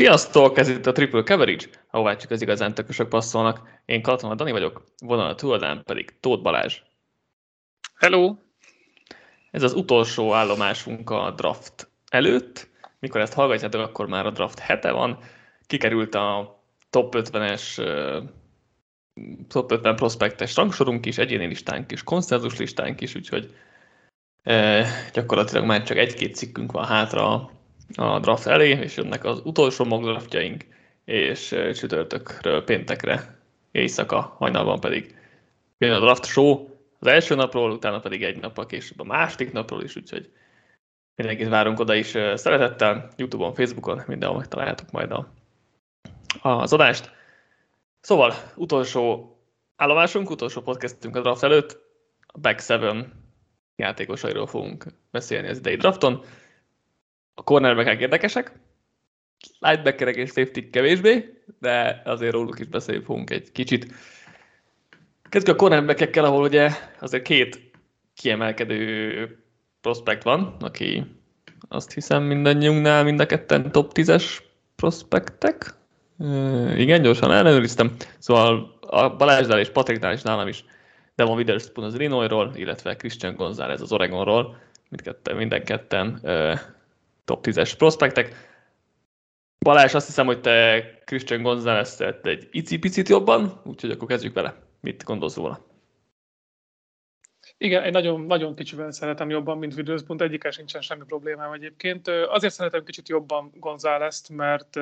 Sziasztok! Ez itt a Triple Coverage, ahová csak az igazán tökösök passzolnak. Én Katona Dani vagyok, vonal túladán pedig Tóth Balázs. Hello! Ez az utolsó állomásunk a draft előtt. Mikor ezt hallgatjátok, akkor már a draft hete van. Kikerült a top 50-es top 50 prospektes rangsorunk is, egyéni listánk is, konszenzus listánk is, úgyhogy gyakorlatilag már csak egy-két cikkünk van hátra a draft elé, és jönnek az utolsó mock draftjaink, és csütörtökről péntekre éjszaka, hajnalban pedig jön a draft show az első napról, utána pedig egy nappal később a második napról is, úgyhogy mindenkit várunk oda is szeretettel, Youtube-on, Facebookon, mindenhol megtaláljátok majd a, az adást. Szóval, utolsó állomásunk, utolsó podcastünk a draft előtt, a Back 7 játékosairól fogunk beszélni az idei drafton. A cornerbackek érdekesek, linebackerek és safety kevésbé, de azért róluk is beszélni fogunk egy kicsit. Kezdjük a cornerbackekkel, ahol ugye azért két kiemelkedő prospekt van, aki azt hiszem mindannyiunknál mind a ketten top 10-es prospektek. igen, gyorsan ellenőriztem. Szóval a Balázsnál és Patriknál is nálam is Devon Witherspoon az Illinoisról, illetve Christian González az Oregonról. Mindketten, minden ketten top 10-es prospektek. Balázs, azt hiszem, hogy te Christian gonzález egy icipicit jobban, úgyhogy akkor kezdjük vele. Mit gondolsz róla? Igen, egy nagyon, nagyon kicsivel szeretem jobban, mint Witherspoon, egyikkel sincsen semmi problémám egyébként. Azért szeretem kicsit jobban González-t, mert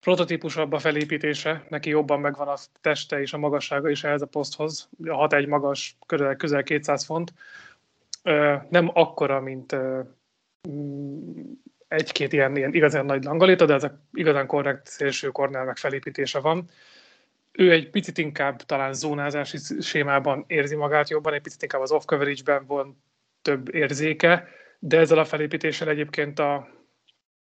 prototípusabb a felépítése, neki jobban megvan a teste és a magassága is ehhez a poszthoz. A 6-1 magas, közel, közel 200 font. Nem akkora, mint egy-két ilyen, ilyen igazán nagy langalita, de ez a igazán korrekt szélső kornál meg felépítése van. Ő egy picit inkább talán zónázási sémában érzi magát jobban, egy picit inkább az off coverage-ben van több érzéke, de ezzel a felépítéssel egyébként a,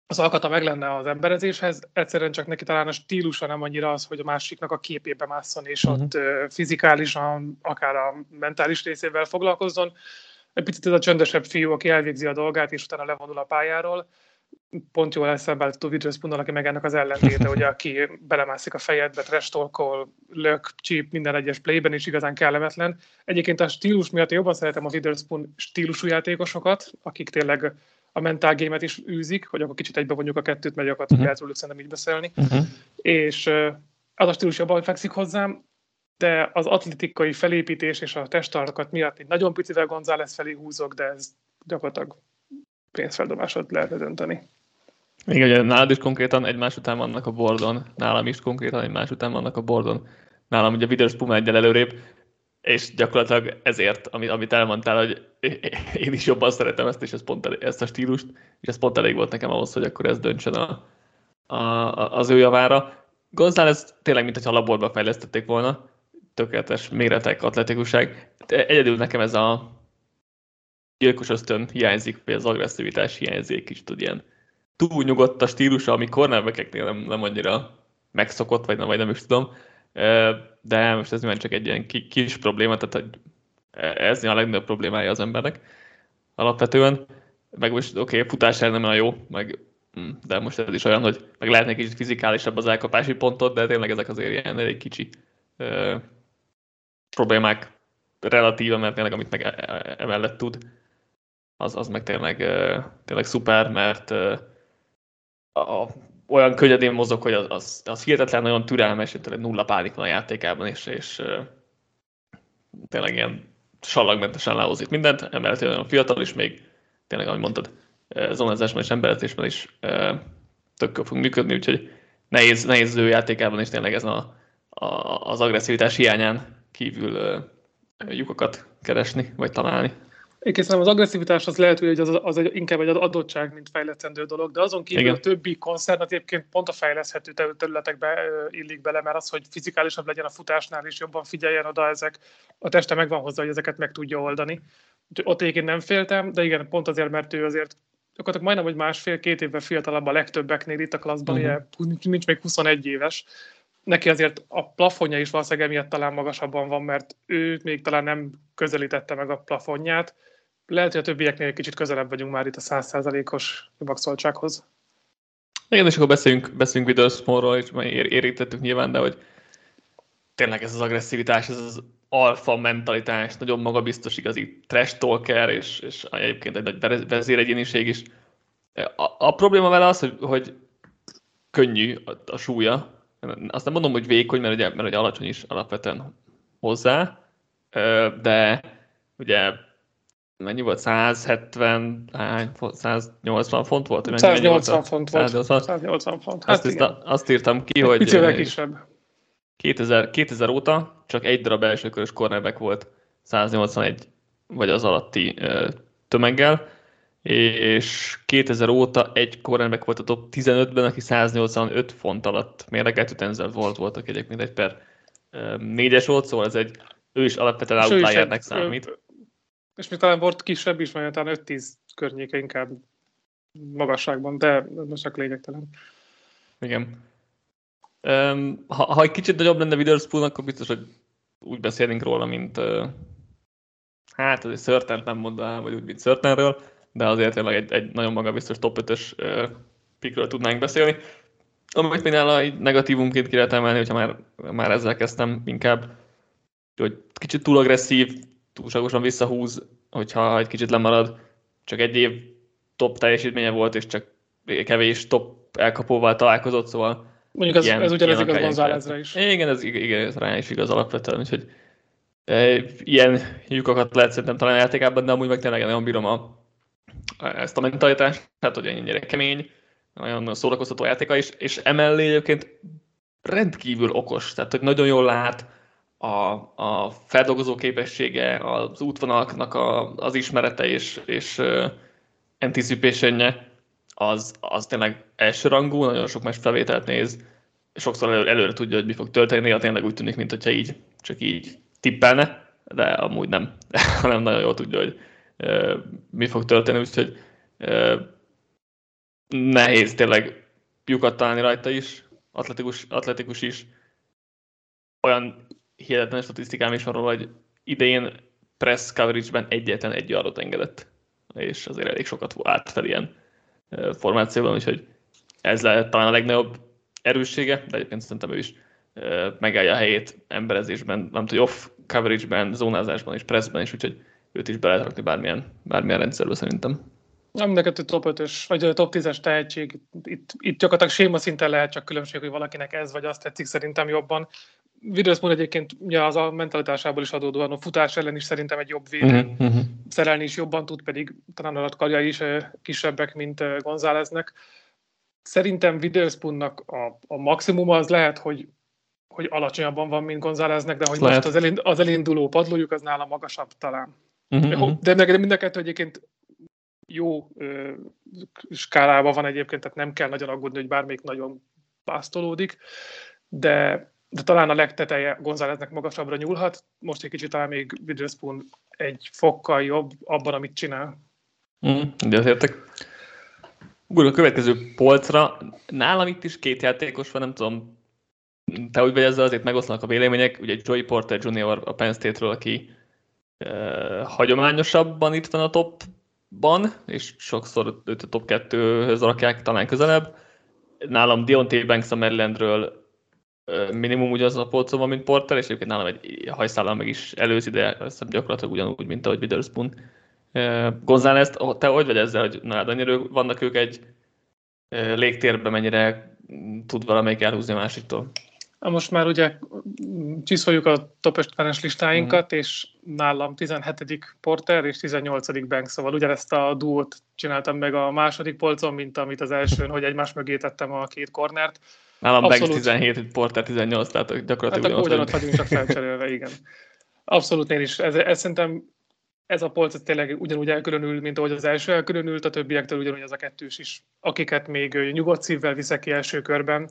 az alkata meg lenne az emberezéshez, egyszerűen csak neki talán a stílusa nem annyira az, hogy a másiknak a képébe másszon, és uh-huh. ott fizikálisan, akár a mentális részével foglalkozzon, egy picit ez a csöndesebb fiú, aki elvégzi a dolgát, és utána levonul a pályáról. Pont jól eszembe Witherspoon, aki meg ennek az ellentéte, ugye, aki belemászik a fejedbe, trestolkol, lök, csíp minden egyes playben, és igazán kellemetlen. Egyébként a stílus miatt jobban szeretem a Witherspoon stílusú játékosokat, akik tényleg a mentál gémet is űzik, hogy akkor kicsit egybevonjuk a kettőt, mert gyakorlatilag uh-huh. lehet róluk szerintem így beszélni. Uh-huh. És az a stílus jobban fekszik hozzám, de az atletikai felépítés és a testarkat miatt egy nagyon picivel González felé húzok, de ez gyakorlatilag pénzfeldobásot lehetne dönteni. Igen, ugye nálad is konkrétan egymás után vannak a bordon, nálam is konkrétan egymás után vannak a bordon. Nálam ugye Witherspoon egyel előrébb, és gyakorlatilag ezért, amit, amit elmondtál, hogy én is jobban szeretem ezt, és ez pont elég, ezt a stílust, és ez pont elég volt nekem ahhoz, hogy akkor ez döntsön a, a, az ő javára. González tényleg, mint hogyha laborba fejlesztették volna, tökéletes méretek, atletikusság. Egyedül nekem ez a gyilkos ösztön hiányzik, vagy az agresszivitás hiányzik, kicsit tud ilyen túl nyugodt a stílusa, ami cornerbackeknél nem, nem annyira megszokott, vagy nem, vagy nem is tudom. De most ez csak egy ilyen kis probléma, tehát ez a legnagyobb problémája az embernek alapvetően. Meg most oké, okay, futás nem olyan jó, meg, hm, de most ez is olyan, hogy meg lehetne kicsit fizikálisabb az elkapási pontot, de tényleg ezek azért ilyen elég kicsi problémák relatíve, mert tényleg amit meg e, e, emellett tud, az, az meg tényleg, tényleg szuper, mert a, olyan könnyedén mozog, hogy az, az, az hihetetlen nagyon türelmes, tényleg nulla pánik van a játékában, és, és tényleg ilyen sallagmentesen lehozik mindent, emellett olyan fiatal is még, tényleg, ahogy mondtad, zonázásban és emberezésben is tökkel fog működni, úgyhogy nehéz, nehéz ő játékában is tényleg ez a, a, az agresszivitás hiányán kívül lyukakat keresni, vagy találni. Én készülem, az agresszivitás az lehet, hogy az, az egy, inkább egy adottság, mint fejlesztendő dolog, de azon kívül Igen. a többi koncern egyébként pont a fejleszthető területekbe illik bele, mert az, hogy fizikálisabb legyen a futásnál, és jobban figyeljen oda ezek, a teste megvan hozzá, hogy ezeket meg tudja oldani. Ott egyébként nem féltem, de igen, pont azért, mert ő azért gyakorlatilag majdnem, hogy másfél-két évvel fiatalabb a legtöbbeknél itt a klaszban, uh-huh. ugye nincs még 21 éves, neki azért a plafonja is valószínűleg emiatt talán magasabban van, mert ő még talán nem közelítette meg a plafonját. Lehet, hogy a többieknél egy kicsit közelebb vagyunk már itt a 100%-os maxoltsághoz. Igen, és akkor beszélünk, beszélünk Witherspoonról, és már érintettük nyilván, de hogy tényleg ez az agresszivitás, ez az alfa mentalitás, nagyon magabiztos igazi trash talker, és, és egyébként egy nagy vezéregyéniség is. A, a probléma vele az, hogy, hogy könnyű a, a súlya. Azt nem mondom, hogy vékony, mert ugye, mert ugye alacsony is alapvetően hozzá, de ugye mennyi volt? 170, 180 font volt? 180 font volt. 180, 180 font. Hát azt, igen. azt írtam ki, hogy Picivel kisebb. 2000, 2000 óta csak egy darab elsőkörös cornerback volt 181 vagy az alatti tömeggel, és 2000 óta egy cornerback volt a top 15-ben, aki 185 font alatt mérlegelt, Tenzel volt, voltak egyébként egy per négyes volt, szóval ez egy, ő is alapvetően outliernek számít. És mi talán volt kisebb is, mert talán 5-10 környéke inkább magasságban, de most csak lényegtelen. Igen. Um, ha, ha egy kicsit nagyobb lenne Witherspoon, akkor biztos, hogy úgy beszélnénk róla, mint uh, hát azért Szörtent nem mondanám, vagy úgy, mint Szörtenről, de azért tényleg egy, egy nagyon magabiztos top 5-ös uh, pikről tudnánk beszélni. Amit még nála egy negatívumként ki lehet emelni, hogyha már, már ezzel kezdtem inkább, hogy kicsit túl agresszív, túlságosan visszahúz, hogyha egy kicsit lemarad, csak egy év top teljesítménye volt, és csak kevés top elkapóval találkozott, szóval Mondjuk ez, ilyen, ez ugyanez igaz Gonzálezre is. Igen, ez, igen, ez rá is igaz alapvetően, úgyhogy e, ilyen lyukakat lehet szerintem talán játékában, de amúgy meg tényleg nagyon bírom a, ezt a mentalitást, hát hogy ennyire kemény, nagyon szórakoztató játéka is, és emellé egyébként rendkívül okos, tehát hogy nagyon jól lát, a, a feldolgozó képessége, az útvonalaknak a, az ismerete és, és uh, anticipation az, az tényleg elsőrangú, nagyon sok más felvételt néz, sokszor előre, előre tudja, hogy mi fog történni, néha tényleg úgy tűnik, mintha így, csak így tippelne, de amúgy nem, hanem nagyon jól tudja, hogy mi fog történni, úgyhogy nehéz tényleg lyukat találni rajta is, atletikus, atletikus is, olyan hihetetlen statisztikám is van róla, hogy idején press coverage-ben egyetlen egy yardot engedett, és azért elég sokat állt fel ilyen formációban, úgyhogy ez lehet talán a legnagyobb erőssége, de egyébként szerintem ő is megállja a helyét emberezésben, nem tudom, off coverage-ben, zónázásban és pressben is, úgyhogy őt is be lehet rakni bármilyen, bármilyen rendszerbe szerintem. Nem neked top 5-ös, vagy top 10-es tehetség. Itt, itt gyakorlatilag séma szinten lehet csak különbség, hogy valakinek ez vagy azt tetszik szerintem jobban. Witherspoon egyébként ugye az a mentalitásából is adódóan a futás ellen is szerintem egy jobb védő. Uh-huh. Szerelni is jobban tud, pedig talán a karjai is kisebbek, mint Gonzáleznek. Szerintem Witherspoonnak a, a maximum az lehet, hogy hogy alacsonyabban van, mint Gonzáleznek, de hogy lehet. most az, elind, az elinduló padlójuk az nála magasabb talán. Uh-huh. De mind a kettő egyébként jó ö, skálában van egyébként, tehát nem kell nagyon aggódni, hogy bármelyik nagyon pásztolódik, de de talán a legteteje Gonzáleznek magasabbra nyúlhat, most egy kicsit talán még Witherspoon egy fokkal jobb abban, amit csinál. Mm, értek. Ugorjuk a következő polcra. Nálam itt is két játékos van, nem tudom, te úgy vagy ezzel azért megoszlanak a vélemények. Ugye Joey Porter Jr. a Penn State-ről, aki eh, hagyományosabban itt van a topban, és sokszor őt a top 2-höz rakják talán közelebb. Nálam Deontay Banks a Marylandről minimum ugyanaz a polcon van, mint Porter, és egyébként nálam egy hajszállal meg is előzi, de azt gyakorlatilag ugyanúgy, mint ahogy Witherspoon. González, te hogy vagy ezzel, hogy na, hát annyira vannak ők egy légtérben, mennyire tud valamelyik elhúzni a másiktól? Most már ugye csiszoljuk a top 50-es listáinkat, mm. és nálam 17. Porter és 18. Bank, szóval ugyanezt a duót csináltam meg a második polcon, mint amit az elsőn, hogy egymás mögé tettem a két kornert. Nálam Abszolút. Banks 17, Porter 18, tehát gyakorlatilag hát ugyanott vagyunk, csak felcserélve, igen. Abszolút én is. Ez, ez szerintem ez a polc tényleg ugyanúgy elkülönül, mint ahogy az első elkülönült, a többiektől ugyanúgy az a kettős is, akiket még nyugodt szívvel viszek ki első körben.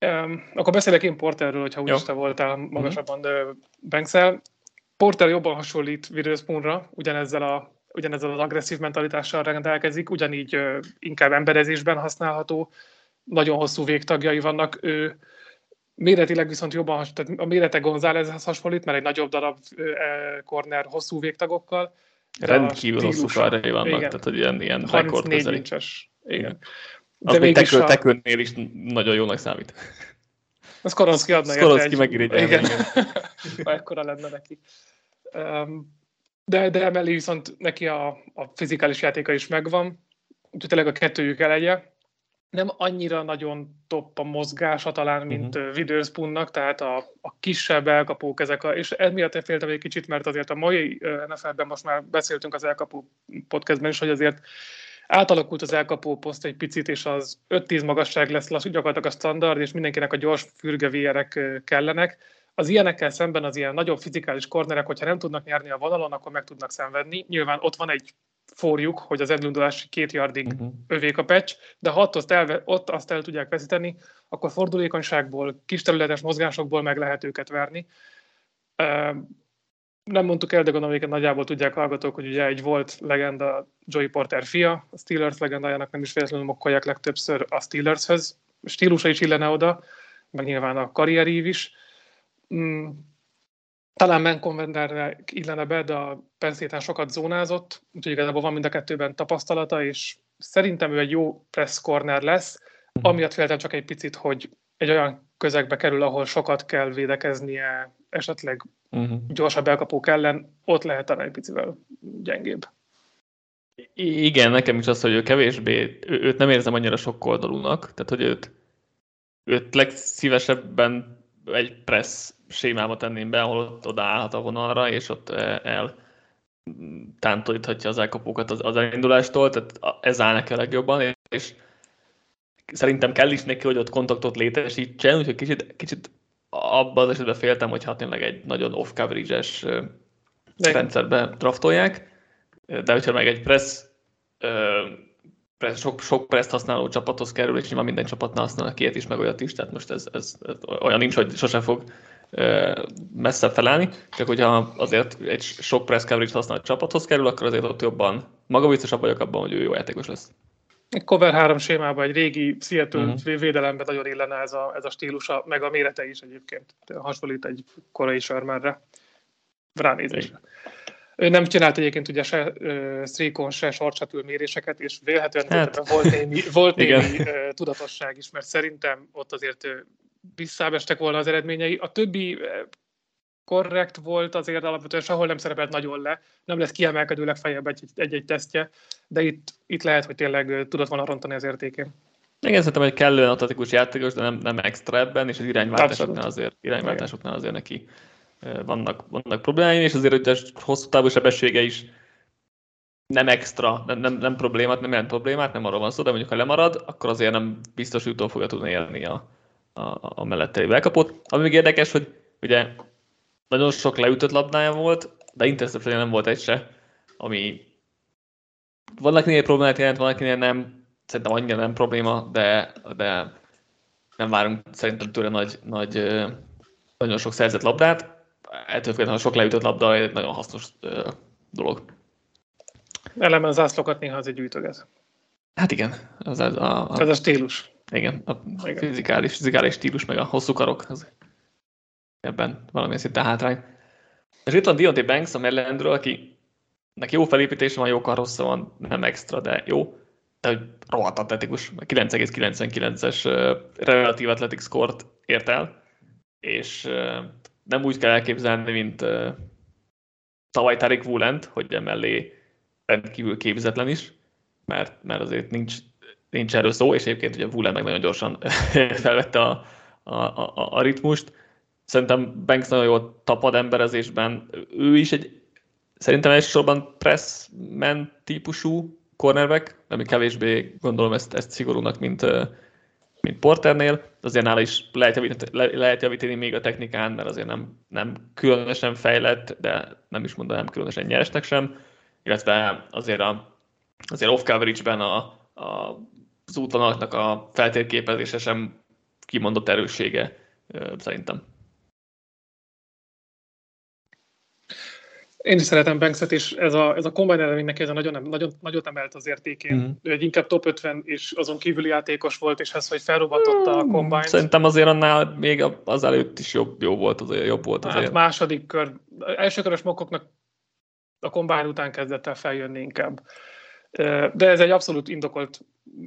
Um, akkor beszélek én Porterről, hogyha úgyis te voltál magasabban mm-hmm. Banksel. Porter jobban hasonlít Witherspoonra, ugyanezzel, a, ugyanezzel az agresszív mentalitással rendelkezik, ugyanígy uh, inkább emberezésben használható, nagyon hosszú végtagjai vannak. Ő méretileg viszont jobban, tehát a mérete Gonzálezhez hasonlít, mert egy nagyobb darab corner hosszú végtagokkal. Rendkívül hosszú karjai vannak, igen, tehát hogy ilyen, ilyen 34 incses. Igen. Az még tekül, a... tekülnél is nagyon jónak számít. Az Koronszki adna Koronszki megirigyel. Igen, ha ekkora lenne neki. De, de emellé viszont neki a, a fizikális játéka is megvan, úgyhogy tényleg a kettőjük elegye. Nem annyira nagyon top a mozgása talán, mint uh-huh. Witherspoonnak, tehát a, a kisebb elkapók ezek, a, és emiatt féltem egy kicsit, mert azért a mai NFL-ben most már beszéltünk az elkapó podcastben is, hogy azért átalakult az elkapó poszt egy picit, és az 5-10 magasság lesz gyakorlatilag a standard, és mindenkinek a gyors fürgevérek kellenek. Az ilyenekkel szemben az ilyen nagyobb fizikális kornerek, hogyha nem tudnak nyerni a vonalon, akkor meg tudnak szenvedni. Nyilván ott van egy forjuk, hogy az elindulás két yardig uh-huh. övék a patch, de ha ott azt, ott azt el tudják veszíteni, akkor fordulékonyságból, kis területes mozgásokból meg lehet őket verni nem mondtuk el, de gondolom, hogy nagyjából tudják hallgatók, hogy ugye egy volt legenda Joey Porter fia, a Steelers legendájának nem is véletlenül mokkolják legtöbbször a Steelershez. Stílusa is illene oda, meg nyilván a karrierív is. Mm, talán Manconvenderre illene be, de a Penn sokat zónázott, úgyhogy igazából van mind a kettőben tapasztalata, és szerintem ő egy jó press corner lesz, amiatt féltem csak egy picit, hogy egy olyan közegbe kerül, ahol sokat kell védekeznie, esetleg uh-huh. gyorsabb elkapók ellen, ott lehet talán egy picivel gyengébb. Igen, nekem is az, hogy ő kevésbé, ő, őt nem érzem annyira sok oldalúnak, tehát hogy őt, őt legszívesebben egy press sémába tenném be, ahol ott odaállhat a vonalra, és ott e, el tántoríthatja az elkapókat az, az elindulástól, tehát ez áll neki a legjobban, és szerintem kell is neki, hogy ott kontaktot létesítsen, úgyhogy kicsit, kicsit abban az esetben féltem, hogy hát tényleg egy nagyon off-coverage-es rendszerbe draftolják, de hogyha meg egy press, press sok, sok press használó csapathoz kerül, és nyilván minden csapatnál használnak két is, meg olyat is, tehát most ez, ez, ez olyan nincs, hogy sosem fog messzebb felállni, csak hogyha azért egy sok press coverage használó csapathoz kerül, akkor azért ott jobban magabiztosabb vagyok abban, hogy ő jó játékos lesz. Egy cover 3 sémában, egy régi Seattle uh-huh. védelemben nagyon illene ez a, ez a stílusa, meg a mérete is egyébként. Hasonlít egy korai Shermanre ránézésre. Ő nem csinált egyébként ugye se uh, streakon, se sorcsatül méréseket, és vélhetően hát. volt némi, volt némi uh, tudatosság is, mert szerintem ott azért uh, visszábestek volna az eredményei. A többi korrekt volt, azért alapvetően sehol nem szerepelt nagyon le, nem lesz kiemelkedő legfeljebb egy-egy tesztje, de itt, itt lehet, hogy tényleg tudott volna rontani az értékén. Igen, szerintem egy kellően atletikus játékos, de nem, nem extra ebben, és az irányváltásoknál azért, irányváltásoknál azért neki vannak, vannak problémái, és azért hogy a hosszú távú sebessége is nem extra, nem, nem, nem problémát, nem jelent problémát, nem arról van szó, de mondjuk ha lemarad, akkor azért nem biztos, hogy utól fogja tudni élni a, a, a mellettei belkapot. Ami még érdekes, hogy ugye nagyon sok leütött labdája volt, de interception nem volt egy se, ami valakinél problémát jelent, valakinél nem, szerintem annyira nem probléma, de, de nem várunk szerintem tőle nagy, nagy, nagyon sok szerzett labdát. Ettől függetlenül sok leütött labda egy nagyon hasznos dolog. Elemen zászlókat néha azért gyűjtöget. Hát igen. Az, a, a, a, ez a stílus. Igen, a igen. Fizikális, fizikális stílus, meg a hosszú karok. Az ebben valamilyen szinte hátrány. És itt van Deontay Banks a Marylandről, aki neki jó felépítése van, jó karrossza van, nem extra, de jó. De hogy rohadt atletikus, 9,99-es relatív athletic score-t ért el, és nem úgy kell elképzelni, mint tavaly Tarik Wulent, hogy emellé rendkívül képzetlen is, mert, mert azért nincs, nincs erről szó, és egyébként ugye Wulent meg nagyon gyorsan felvette a, a, a, a ritmust, Szerintem Banks nagyon jól tapad emberezésben. Ő is egy szerintem elsősorban pressman típusú cornerback, ami kevésbé gondolom ezt, ezt szigorúnak, mint, mint Porternél. Azért nála is lehet javítani, lehet javítani még a technikán, mert azért nem, nem különösen fejlett, de nem is mondanám különösen nyeresnek sem. Illetve azért, a, azért off coverage-ben a, a, az útvonalaknak a feltérképezése sem kimondott erőssége szerintem. Én is szeretem Bankset, és ez a, ez a combine eleménynek ez a nagyon, nagyon, nagyot emelt az értékén. Mm. Ő egy inkább top 50 és azon kívüli játékos volt, és ez, hogy felrobbantotta a hmm. combine Szerintem azért annál még az előtt is jobb, jó volt, azért jobb volt azért. Hát második kör, első körös mokoknak a combine után kezdett el feljönni inkább. De ez egy abszolút indokolt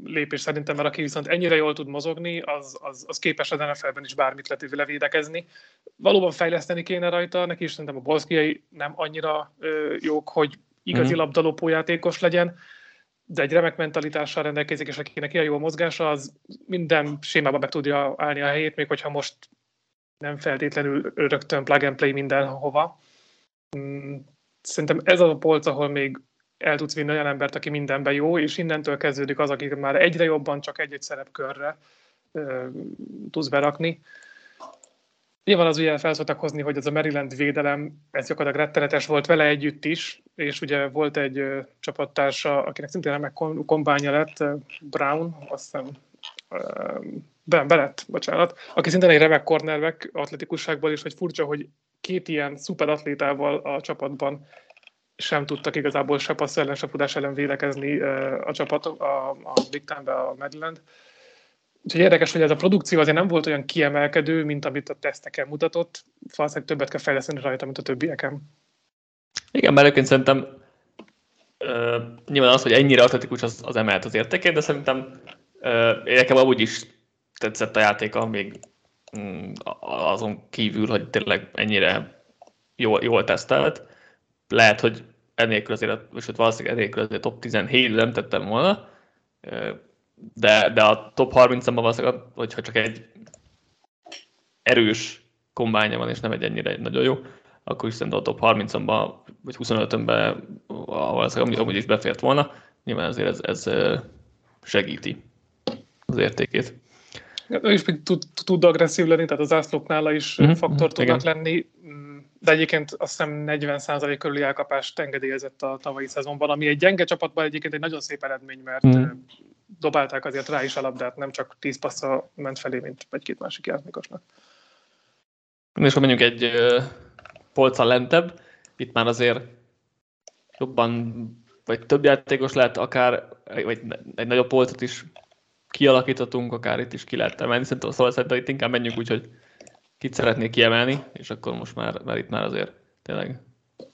lépés szerintem, mert aki viszont ennyire jól tud mozogni, az, az, az képes az NFL-ben is bármit levédekezni. Valóban fejleszteni kéne rajta, neki is szerintem a bolszkiai nem annyira jók, hogy igazi mm-hmm. labdalopó játékos legyen, de egy remek mentalitással rendelkezik, és akinek ilyen jó a mozgása, az minden sémában meg tudja állni a helyét, még hogyha most nem feltétlenül rögtön plug and play mindenhova. Mm, szerintem ez az a polc, ahol még el tudsz vinni olyan embert, aki mindenben jó, és innentől kezdődik az, akik már egyre jobban csak egy-egy szerepkörre ö, tudsz berakni. Nyilván az ugye fel hozni, hogy ez a Maryland védelem, ez gyakorlatilag rettenetes volt vele együtt is, és ugye volt egy ö, csapattársa, akinek szintén remek kombánya lett, Brown, azt hiszem, Ben Bennett, bocsánat, aki szintén egy remek cornerback atletikusságból is, hogy furcsa, hogy két ilyen szuper atlétával a csapatban sem tudtak igazából se passz ellen, se fudás ellen védekezni a csapatok, a, a Big Time-be, a Maryland. Úgyhogy érdekes, hogy ez a produkció azért nem volt olyan kiemelkedő, mint amit a teszteken mutatott. Valószínűleg többet kell fejleszteni rajta, mint a többieken. Igen, mert egyébként szerintem uh, nyilván az, hogy ennyire atletikus, az, az emelt az értékét, de szerintem uh, nekem amúgy is tetszett a játéka, még um, azon kívül, hogy tényleg ennyire jól, jól tesztelt. Lehet, hogy ennélkül azért, és valószínűleg ennélkül azért top 17 nem tettem volna, de, de a top 30-ban valószínűleg, hogyha csak egy erős kombánya van, és nem egy ennyire egy nagyon jó, akkor is szerintem a top 30-ban, vagy 25-ben valószínűleg amúgy is befért volna. Nyilván azért ez, ez segíti az értékét. Ő is tud, tud agresszív lenni, tehát az ászlók nála is mm-hmm, faktor tudnak igen. lenni de egyébként azt hiszem 40% körüli elkapást engedélyezett a tavalyi szezonban, ami egy gyenge csapatban egyébként egy nagyon szép eredmény, mert mm. dobálták azért rá is a labdát, nem csak 10 passza ment felé, mint egy-két másik játékosnak. És ha mondjuk egy polca lentebb, itt már azért jobban, vagy több játékos lehet akár, vagy egy nagyobb polcot is kialakíthatunk, akár itt is ki lehet emelni. Szóval szerintem itt inkább menjünk úgy, hogy kit szeretnék kiemelni, és akkor most már, mert itt már azért tényleg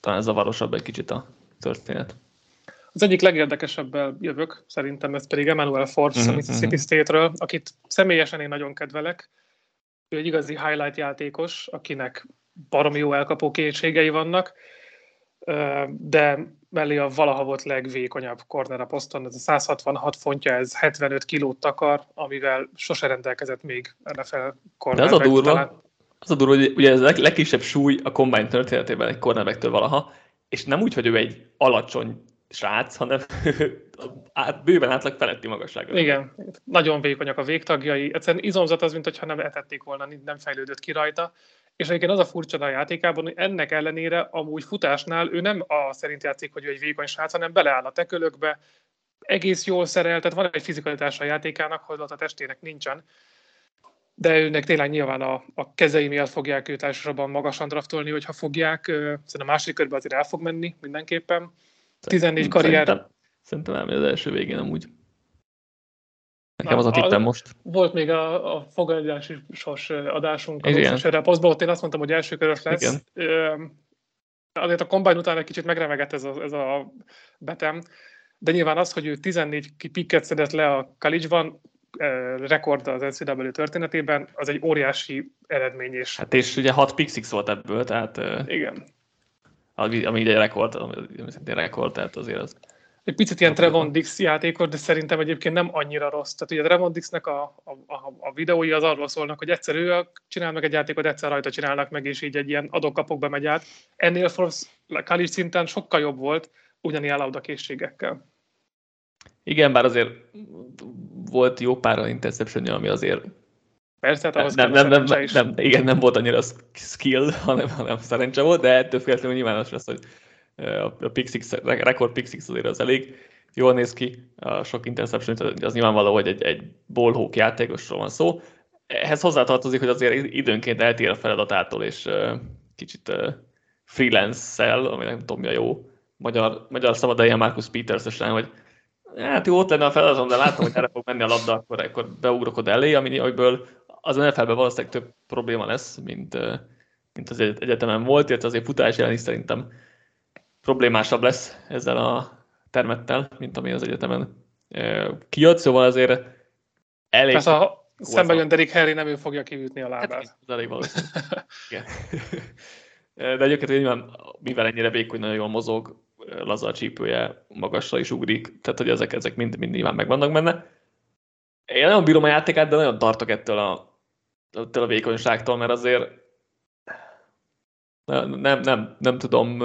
talán zavarosabb egy kicsit a történet. Az egyik legérdekesebbel jövök, szerintem ez pedig Emmanuel Forbes mm-hmm. a Mississippi mhm. State-ről, akit személyesen én nagyon kedvelek. Ő egy igazi highlight játékos, akinek baromi jó elkapó készségei vannak, de mellé a valaha volt legvékonyabb corner a poszton, ez a 166 fontja, ez 75 kilót takar, amivel sose rendelkezett még NFL cornerback. De az a durva, talán az a durva, hogy ugye ez a leg, legkisebb súly a combine történetében egy cornerbacktől valaha, és nem úgy, hogy ő egy alacsony srác, hanem át, bőven átlag feletti magasságra. Igen, nagyon vékonyak a végtagjai. Egyszerűen izomzat az, mintha nem etették volna, nem fejlődött ki rajta. És egyébként az a furcsa a játékában, hogy ennek ellenére amúgy futásnál ő nem a szerint játszik, hogy ő egy vékony srác, hanem beleáll a tekölökbe, egész jól szerel, tehát van egy fizikalitása a játékának, hogy a testének nincsen de őnek tényleg nyilván a, a kezei miatt fogják őt elsősorban magasan draftolni, hogyha fogják. Szerintem a második körben azért el fog menni mindenképpen. 14 karrier. Szerintem, szerintem elmegy az első végén amúgy. Nekem az a tippem most. Volt még a, a fogadási sors adásunk az erre posztban, ott én azt mondtam, hogy első körös lesz. Igen. Azért a kombány után egy kicsit megremegett ez a, ez a betem, de nyilván az, hogy ő 14 pikket szedett le a college rekord az NCAA történetében, az egy óriási eredmény. És... Hát és ugye 6 pick six volt ebből, tehát... Igen. Ami, ami egy rekord, ami szintén rekord, tehát azért az... Egy picit ilyen Trevon Dix játékos, de szerintem egyébként nem annyira rossz. Tehát ugye Trevon Dixnek a, a, a, a videói az arról szólnak, hogy egyszer ő csinál meg egy játékot, egyszer rajta csinálnak meg, és így egy ilyen adok-kapokba megy át. Ennél Forbes college szinten sokkal jobb volt, ugyanilyen készségekkel. Igen, bár azért volt jó pár interception ami azért Persze, hát ahhoz nem, nem, nem, nem, nem, igen, nem volt annyira skill, hanem, hanem szerencse volt, de ettől függetlenül nyilván az, hogy a Pick Six, rekord Pick Six azért az elég jól néz ki, a sok interception, az nyilvánvaló, hogy egy, egy ballhawk játékosról van szó. Ehhez hozzátartozik, hogy azért időnként eltér a feladatától, és kicsit freelance-szel, ami nem tudom mi a jó magyar, magyar szabad ilyen Marcus peters hogy hát jó, ott lenne a feladatom, de látom, hogy erre fog menni a labda, akkor, akkor beugrok oda elé, amiből az NFL-ben valószínűleg több probléma lesz, mint, mint az egyetemen volt, illetve azért futás jelen is szerintem problémásabb lesz ezzel a termettel, mint ami az egyetemen kijött, szóval azért elég... Persze, ha szembe jön Derek Harry, nem ő fogja kiütni a lábát. Hát, ez elég De egyébként nyilván, mivel ennyire vékony, nagyon jól mozog, laza a csípője, magasra is ugrik, tehát hogy ezek, ezek mind, mind nyilván megvannak benne. Én nagyon bírom a játékát, de nagyon tartok ettől a, ettől a vékonyságtól, mert azért nem, nem, nem, nem tudom,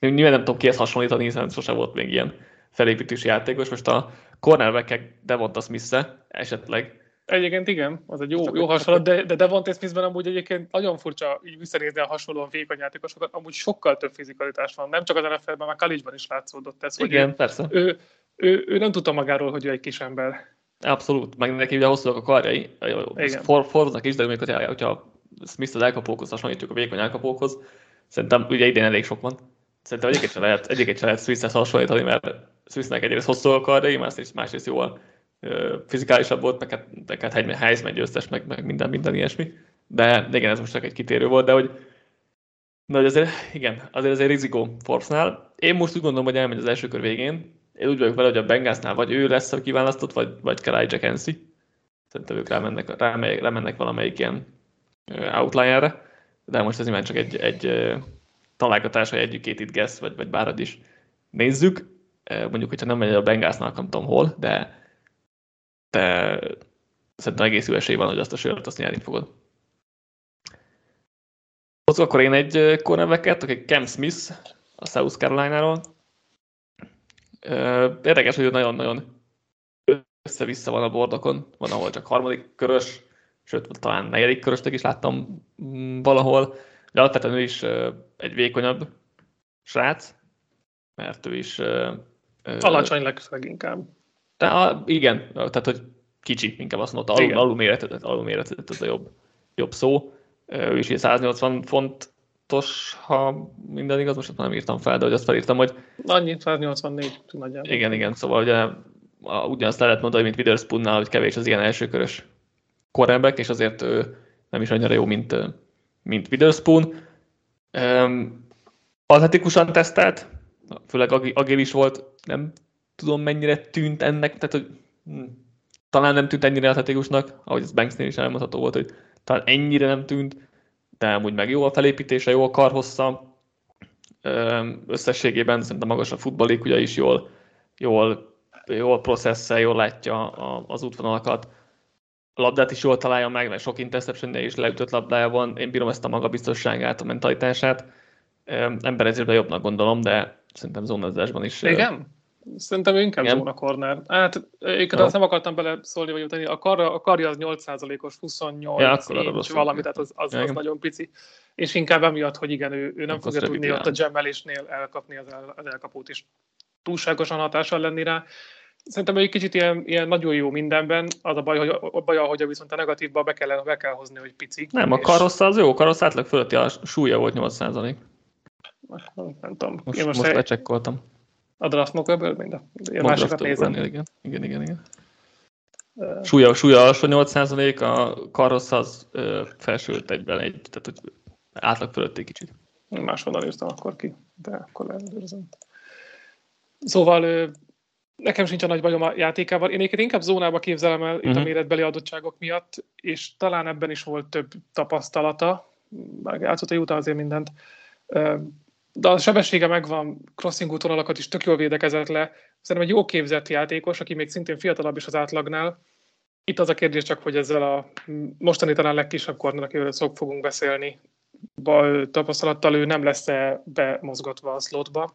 nyilván nem tudom kihez hasonlítani, hiszen sose volt még ilyen felépítési játékos. Most a cornerback Devonta smith esetleg. Egyébként igen, az egy jó, jó hasonlat, de, de Devonta Smithben amúgy egyébként nagyon furcsa így visszanézni a hasonlóan vékony játékosokat, amúgy sokkal több fizikalitás van, nem csak az NFL-ben, már college is látszódott ez. Igen, hogy persze. Ő, ő, ő, nem tudta magáról, hogy ő egy kis ember. Abszolút, meg neki ugye hosszúak a karjai, for, foroznak is, de amikor, hogyha Smith az elkapókhoz hasonlítjuk a vékony elkapókhoz, szerintem ugye idén elég sok van. Szerintem egyiket sem lehet, egyiket sem lehet Swisshez hasonlítani, mert Swissnek egyrészt hosszú a karjai, másrészt, másrészt jóval fizikálisabb volt, meg hát, meg hát Heisman győztes, meg, meg minden, minden ilyesmi. De igen, ez most csak egy kitérő volt, de hogy de hogy azért, igen, azért azért rizikó Forbesnál. Én most úgy gondolom, hogy elmegy az első kör végén. Én úgy vagyok vele, hogy a Bengalsnál vagy ő lesz a kiválasztott, vagy, vagy Kalai Jackensi. Szerintem ők rámennek, rámennek, rámennek valamelyik ilyen outlierre. De most ez nyilván csak egy, egy találgatás, egyik-két itt guess, vagy, vagy bárad is nézzük. Mondjuk, hogyha nem megy a Bengalsnál, nem tudom hol, de de szerintem egész jó esély van, hogy azt a sört azt nyerni fogod. Hozzuk akkor én egy cornerbacket, aki Cam Smith a South Carolina-ról. Érdekes, hogy nagyon-nagyon össze-vissza van a bordokon, van, ahol csak harmadik körös, sőt, talán negyedik körösnek is láttam mm, valahol, de alapvetően ő is egy vékonyabb srác, mert ő is... Alacsony leginkább. De a, igen, tehát hogy kicsi, inkább azt mondta, alul, alul méretet, alul méretet, ez a jobb, jobb szó. Ő is 180 fontos, ha minden igaz, most nem írtam fel, de hogy azt felírtam, hogy... Annyi, 184 nagyjából. Igen, igen, szóval ugye ugyanazt lehet mondani, mint Witherspoonnál, hogy kevés az ilyen elsőkörös cornerback, és azért ő nem is annyira jó, mint, mint Witherspoon. Um, atletikusan tesztelt, főleg agilis volt, nem tudom mennyire tűnt ennek, tehát hogy hm, talán nem tűnt ennyire atletikusnak, ahogy az Banksnél is elmondható volt, hogy talán ennyire nem tűnt, de amúgy meg jó a felépítése, jó a karhossza, összességében szerintem magas a futballékúja is jól, jól, jól processzel, jól látja az útvonalakat. A labdát is jól találja meg, mert sok interception is leütött labdája van. Én bírom ezt a magabiztosságát, a mentalitását. Ember ezért jobbnak gondolom, de szerintem zónázásban is. Igen? Szerintem ő inkább zóna corner. Hát én azt nem akartam bele szólni, vagy utáni. A, karja, a karja az 8%-os, 28 ja, inch valami, tehát az, az, az nagyon pici. És inkább emiatt, hogy igen, ő, ő nem hát fogja tudni ott a gemelésnél elkapni az, el, az elkapót is. Túlságosan hatással lenni rá. Szerintem egy kicsit ilyen, ilyen nagyon jó mindenben, az a baj, hogy, a baj, hogy viszont a negatívba be kell, be kell hozni, hogy pici. Nem, a karossza az jó, a karossz átlag fölötti a súlya volt 8%. Nem tudom. Most, Én most, most lecsekkoltam. A draft mockable, mind a, a másikat nézem. Igen, igen, igen. igen. Súlya, súlya alsó 8 a karossz az uh, felső egyben egy, tehát hogy átlag fölött egy kicsit. Máshonnan írtam akkor ki, de akkor leellenőrzöm. Szóval nekem sincs a nagy bajom a játékával. Én egyébként inkább zónába képzelem el uh-huh. itt a mhm. méretbeli adottságok miatt, és talán ebben is volt több tapasztalata. Már játszott Utah azért mindent de a sebessége megvan, crossing útvonalakat is tök jól védekezett le. Szerintem egy jó képzett játékos, aki még szintén fiatalabb is az átlagnál. Itt az a kérdés csak, hogy ezzel a mostani talán legkisebb kornál, akivel szok fogunk beszélni, tapasztalattal ő nem lesz-e bemozgatva a slotba.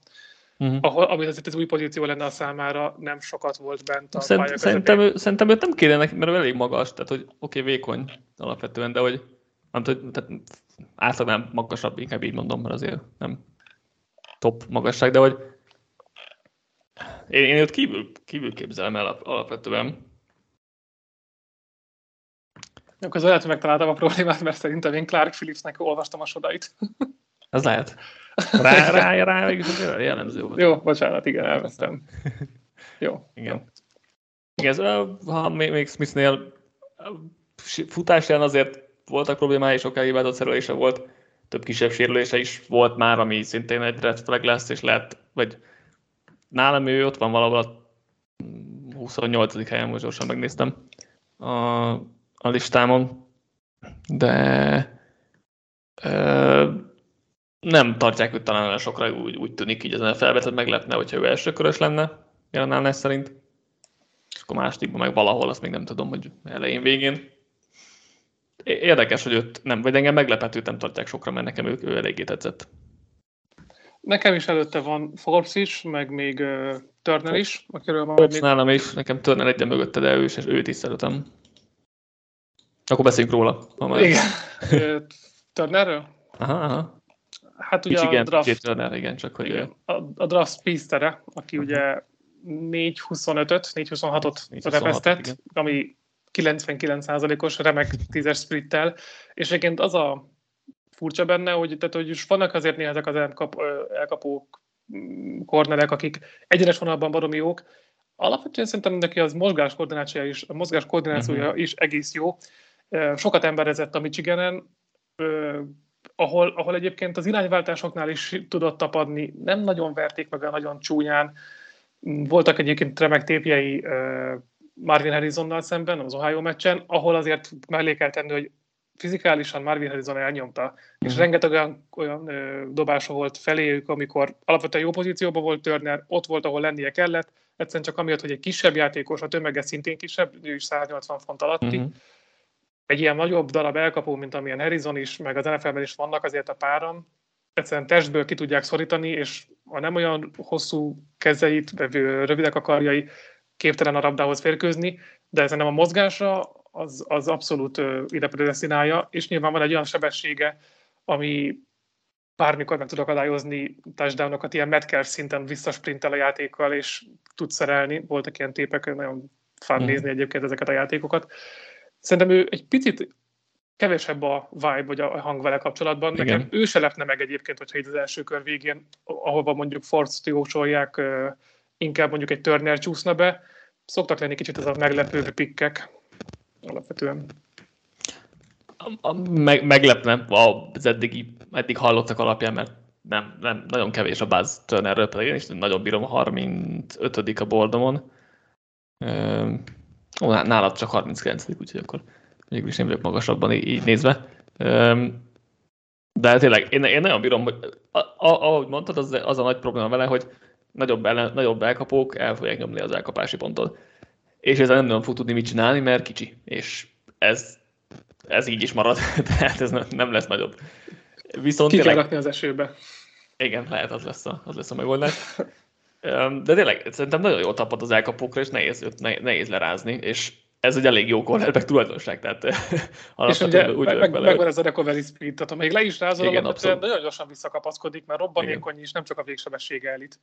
Uh-huh. Ahol, ami azért az új pozíció lenne a számára, nem sokat volt bent a Szerint, szerintem, ő, szerintem őt nem kéne neki, mert elég magas, tehát hogy oké, okay, vékony alapvetően, de hogy nem tudom, tehát átlagnál magasabb, inkább így mondom, mert azért nem top magasság, de hogy én, én ott kívül, kívül képzelem el alapvetően. Akkor az lehet, hogy megtaláltam a problémát, mert szerintem én Clark Phillipsnek olvastam a sodait. Ez lehet. Rá, rá, rá, mégis jellemző volt. Jó, bocsánat, igen, elvesztem. Jó. Igen. Igen, ha még Smithnél futásján azért voltak problémái, sokáig hibázott szerelése volt, több kisebb sérülése is volt már, ami szintén egy red flag lesz, és lehet, vagy nálam ő ott van valahol a 28. helyen, most gyorsan megnéztem a, a listámon, de ö, nem tartják őt talán olyan sokra, úgy, úgy tűnik így az NFL-be, tehát meglepne, hogyha ő első körös lenne, jelen szerint. És akkor másodikban meg valahol, azt még nem tudom, hogy elején, végén. Érdekes, hogy őt nem, vagy engem meglepett, őt nem tartják sokra, mert nekem ő, ő eléggé tetszett. Nekem is előtte van Forbes is, meg még uh, Turner is, akiről van Forbes még... nálam is, nekem Turner egyen mögötte, de ő is, és őt is szeretem. Akkor beszéljünk róla. Ha már... Igen. Turnerről? Aha, aha. Hát ugye Kicsi, a draft... Turner, igen, csak hogy... Igen. A, a draft speedster aki uh-huh. ugye 4.25-öt, 4.26-ot repesztett, ami 99%-os remek 10-es sprittel, és egyébként az a furcsa benne, hogy, tehát, hogy is vannak azért néha ezek az elkap, elkapók, mm, kornerek, akik egyenes vonalban baromi jók. Alapvetően szerintem neki az mozgás koordinációja is, a mozgás koordinációja uh-huh. is egész jó. Sokat emberezett a Michiganen, ahol, ahol egyébként az irányváltásoknál is tudott tapadni, nem nagyon verték meg a nagyon csúnyán. Voltak egyébként remek tépjei Marvin Harrisonnal szemben, az Ohio meccsen, ahol azért mellé kell tenni, hogy fizikálisan Marvin Harrison elnyomta, és mhm. rengeteg olyan, olyan ö, dobása volt feléjük, amikor alapvetően jó pozícióban volt Turner, ott volt, ahol lennie kellett, egyszerűen csak amiatt, hogy egy kisebb játékos, a tömege szintén kisebb, ő is 180 font alatti, mm-hmm. egy ilyen nagyobb darab elkapó, mint amilyen Harrison is, meg az NFL-ben is vannak azért a páran, egyszerűen testből ki tudják szorítani, és a nem olyan hosszú kezeit, rövidek a karjai, képtelen a rabdához férkőzni, de ez nem a mozgása, az, az abszolút ide predestinálja, és nyilván van egy olyan sebessége, ami bármikor meg tud akadályozni touchdownokat, ilyen Metcalf szinten visszasprintel a játékkal, és tud szerelni. Voltak ilyen tépek, nagyon fán mm. nézni egyébként ezeket a játékokat. Szerintem ő egy picit kevesebb a vibe, vagy a hang vele kapcsolatban. Igen. Nekem ő se lepne meg egyébként, hogyha itt az első kör végén, ahova mondjuk Force-t jósolják, inkább mondjuk egy Turner csúszna be. Szoktak lenni kicsit ez a meglepő pikkek alapvetően. A, a, meg, meglepne az eddigi, eddig hallottak alapján, mert nem, nem, nagyon kevés a Buzz Turnerről, pedig én is nagyon bírom, 35 a bordomon. Ó, nálad csak 39 úgyhogy akkor mégis én vagyok magasabban így, így nézve. De tényleg, én, én nagyon bírom, hogy a, a, ahogy mondtad, az, az a nagy probléma vele, hogy nagyobb, ellen, nagyobb elkapók el fogják nyomni az elkapási pontot és ezzel nem nagyon fog tudni mit csinálni, mert kicsi, és ez, ez így is marad, tehát ez nem lesz nagyobb. Viszont Ki tényleg, kell rakni az esőbe. Igen, lehet, az lesz a, az lesz a megoldás. De tényleg, szerintem nagyon jól tapad az elkapókra, és nehéz, nehéz lerázni, és ez egy elég jó cornerback tulajdonság, tehát és ugye úgy meg, meg, megvan ez a recovery speed, tehát ha még le is rázol, igen, abszolút. nagyon gyorsan visszakapaszkodik, mert robbanékony is, nem csak a végsebessége elit.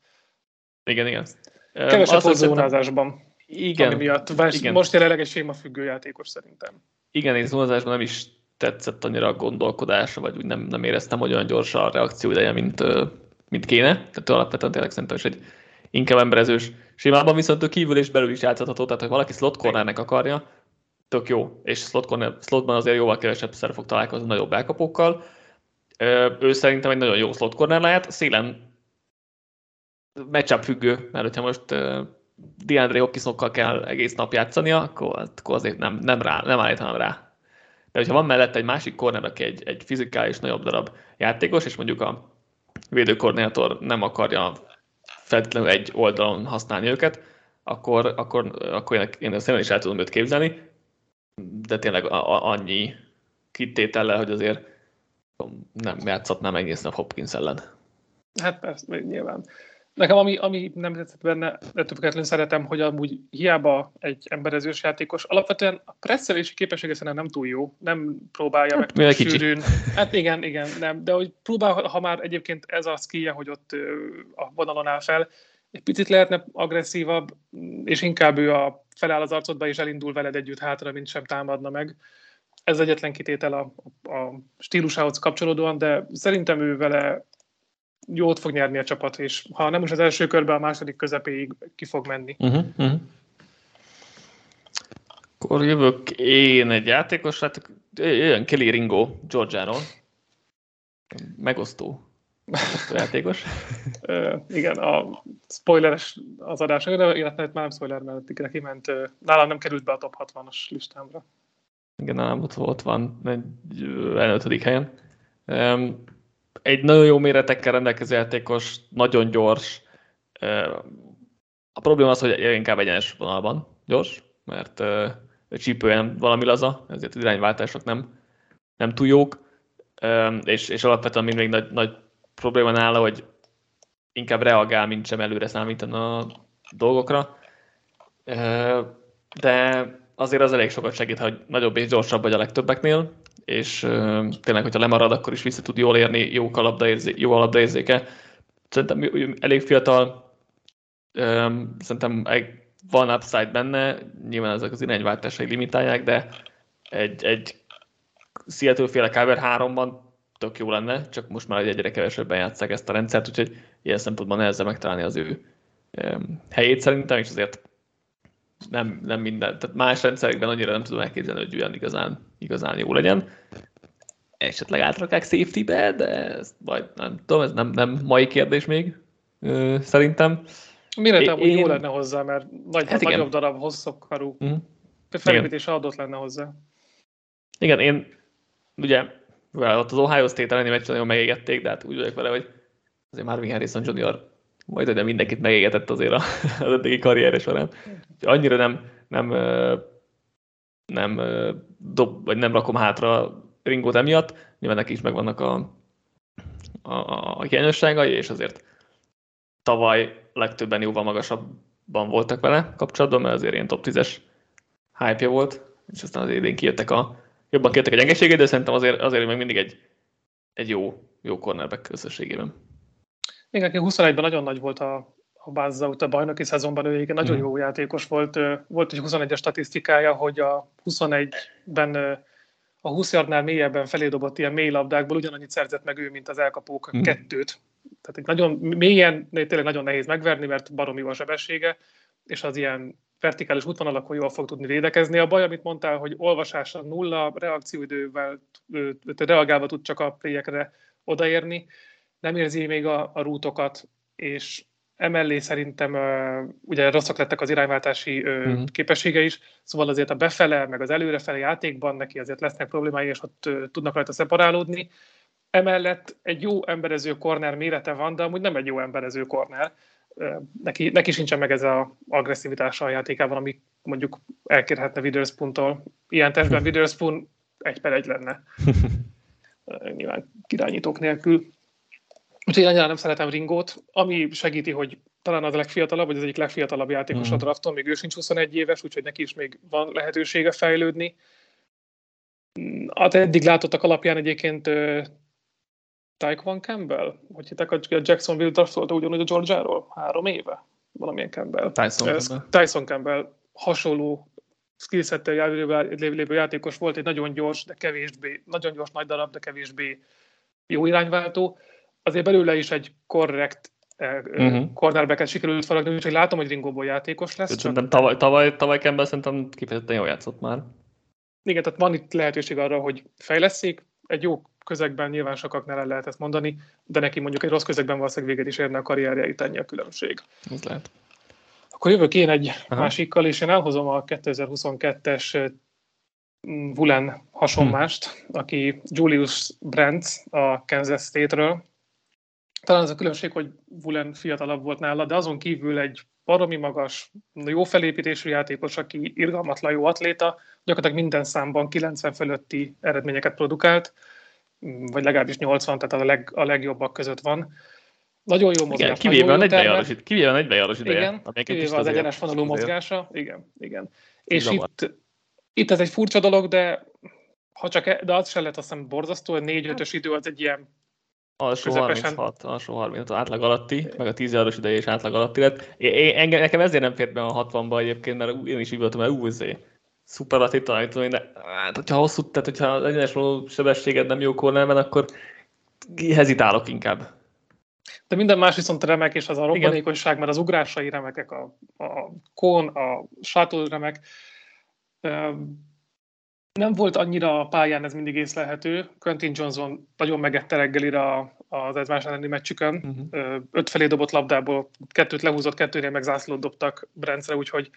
Igen, igen. Kevesebb zónázásban. Igen. Ami miatt igen. most jelenleg egy sémafüggő játékos szerintem. Igen, én zónázásban nem is tetszett annyira a gondolkodása, vagy úgy nem, nem éreztem, hogy olyan gyors a reakció ideje, mint, mint kéne. Tehát alapvetően tényleg szerintem is egy inkább emberezős sémában, viszont ő kívül és belül is játszható, tehát ha valaki slot cornernek akarja, tök jó, és slot corner, slotban azért jóval kevesebb szer fog találkozni nagyobb elkapókkal. Ő szerintem egy nagyon jó slot corner lehet, szélen matchup függő, mert hogyha most DeAndre Hopkinsokkal kell egész nap játszania, akkor, akkor azért nem, nem, rá, nem állítanám rá. De hogyha van mellette egy másik corner, aki egy, egy fizikális nagyobb darab játékos, és mondjuk a védőkoordinátor nem akarja feltétlenül egy oldalon használni őket, akkor, akkor, akkor én, én ezt is el tudom őt képzelni, de tényleg a, a, annyi kitétellel, hogy azért nem játszhatnám egész nap Hopkins ellen. Hát persze, nyilván. Nekem ami, ami nem tetszett benne, ettől szeretem, hogy amúgy hiába egy emberezős játékos, alapvetően a presszelési képessége szerintem nem túl jó, nem próbálja hát, meg sűrűn. Hát igen, igen, nem, de hogy próbál, ha már egyébként ez a skillje, hogy ott a vonalon áll fel, egy picit lehetne agresszívabb, és inkább ő a feláll az arcodba, és elindul veled együtt hátra, mint sem támadna meg. Ez egyetlen kitétel a, a stílusához kapcsolódóan, de szerintem ő vele jót fog nyerni a csapat, és ha nem is az első körben, a második közepéig ki fog menni. Uh-huh, uh-huh. Akkor jövök én egy játékos, hát jön Kelly Ringo Georgiáról. Megosztó. játékos. igen, a spoileres az adás, de illetve már nem spoiler, mert neki ment, nálam nem került be a top 60-as listámra. Igen, nálam ott, ott van egy 5. helyen. Egy nagyon jó méretekkel rendelkező játékos, nagyon gyors. A probléma az, hogy inkább egyenes vonalban gyors, mert csípően valami laza, ezért az irányváltások nem, nem túl jók, és, és alapvetően még nagy, nagy probléma nála, hogy inkább reagál, mint sem előre számítana a dolgokra. De azért az elég sokat segít, hogy nagyobb és gyorsabb vagy a legtöbbeknél, és tényleg, hogyha lemarad, akkor is vissza tud jól érni, jó, kalapdaérzé, jó alapdaérzéke. Szerintem elég fiatal, szerintem van upside benne, nyilván ezek az irányváltásai limitálják, de egy, egy Seattle-féle Cover 3-ban tök jó lenne, csak most már egyre kevesebben játszák ezt a rendszert, úgyhogy ilyen szempontban nehezebb megtalálni az ő helyét szerintem, és azért nem, nem minden, tehát más rendszerekben annyira nem tudom elképzelni, hogy olyan igazán, igazán jó legyen. Esetleg átrakák safety-be, de ez majd nem tudom, ez nem, nem mai kérdés még, szerintem. Mire te én... jó lenne hozzá, mert nagy, hát nagyobb igen. darab, hosszabb karú. Mm. Felépítés adott lenne hozzá. Igen, én ugye ott az Ohio State elleni meccsen nagyon megégették, de hát úgy vagyok vele, hogy azért Marvin Harrison Jr. majd de mindenkit megégetett azért az eddigi karrierje során. Annyira nem, nem, nem, dob, vagy nem rakom hátra Ringót emiatt. Nyilván neki is megvannak a, a, a hiányosságai, és azért tavaly legtöbben jóval magasabban voltak vele kapcsolatban, mert azért ilyen top 10-es hype volt, és aztán az idén kijöttek a jobban kértek a gyengeségét, de szerintem azért, azért még mindig egy, egy jó, jó cornerback összességében. Igen, 21-ben nagyon nagy volt a, a Bázza, a bajnoki szezonban ő igen, nagyon mm. jó játékos volt. Volt egy 21-es statisztikája, hogy a 21-ben a 20 yardnál mélyebben felé dobott ilyen mély labdákból ugyanannyit szerzett meg ő, mint az elkapók mm. kettőt. Tehát egy nagyon mélyen, tényleg nagyon nehéz megverni, mert baromi a sebessége, és az ilyen vertikális útvonalakon jól fog tudni védekezni. A baj, amit mondtál, hogy olvasása nulla, reakcióidővel reagálva tud csak a playekre odaérni, nem érzi még a, a rútokat, és emellé szerintem ugye rosszak lettek az irányváltási mm. képessége is, szóval azért a befele, meg az előrefele játékban neki azért lesznek problémái, és ott tudnak rajta szeparálódni. Emellett egy jó emberező korner mérete van, de amúgy nem egy jó emberező korner neki, neki sincsen meg ez az agresszivitása a játékában, ami mondjuk elkérhetne Witherspoon-tól. Ilyen testben Witherspoon egy per egy lenne. Nyilván kirányítók nélkül. Úgyhogy annyira nem szeretem Ringót, ami segíti, hogy talán az a legfiatalabb, vagy az egyik legfiatalabb játékos mm. a drafton, még ő sincs 21 éves, úgyhogy neki is még van lehetősége fejlődni. Hát eddig látottak alapján egyébként Tyquan Campbell? Hogy hittek, hogy a Jacksonville draftolta ugyanúgy a Georgia-ról? Három éve? Valamilyen Campbell. Tyson Campbell. Tyson Campbell hasonló skillsettel lévő játékos volt, egy nagyon gyors, de kevésbé, nagyon gyors nagy darab, de kevésbé jó irányváltó. Azért belőle is egy korrekt uh-huh. cornerbacket sikerült faragni, úgyhogy látom, hogy Ringóból játékos lesz. Szerintem tavaly, tavaly, tavaly Campbell szerintem kifejezetten jól játszott már. Igen, tehát van itt lehetőség arra, hogy fejleszik, egy jó közegben nyilván sokaknál el lehet ezt mondani, de neki mondjuk egy rossz közegben valószínűleg véget is érne a karrierje, itt ennyi a különbség. Ez lehet. Akkor jövök én egy Aha. másikkal, és én elhozom a 2022-es Vulen hasonmást, hmm. aki Julius Brandt a Kansas State-ről. Talán az a különbség, hogy Vulen fiatalabb volt nála, de azon kívül egy baromi magas, jó felépítésű játékos, aki irgalmatlan jó atléta, gyakorlatilag minden számban 90 fölötti eredményeket produkált vagy legalábbis 80, tehát a, leg, a legjobbak között van. Nagyon jó mozgás. Igen, kivéve, a 40 kivéve a 40 ideje. Igen, kivéve az egyenes vonalú mozgása. Igen, igen. És itt, itt ez egy furcsa dolog, de ha csak, e, de az sem lehet azt hiszem borzasztó, hogy 4-5-ös idő az egy ilyen alsó közepesen. 36, alsó 30, átlag alatti, meg a 10 járos ideje is átlag alatti lett. Én, engem, nekem ezért nem fért be a 60-ba egyébként, mert én is így voltam, mert úzé szuperlatív tanítom, de hát, hogyha hosszú, tehát hogyha az egyenes sebességed nem jó kornelben, akkor hezitálok inkább. De minden más viszont remek, és az a robbanékonyság, mert az ugrásai remekek, a, a kón, a shuttle remek. Nem volt annyira a pályán ez mindig észlelhető. Quentin Johnson nagyon megette reggelire az egymás elleni meccsükön. Uh-huh. Öt felé dobott labdából, kettőt lehúzott, kettőnél meg zászlót dobtak Brencre, úgyhogy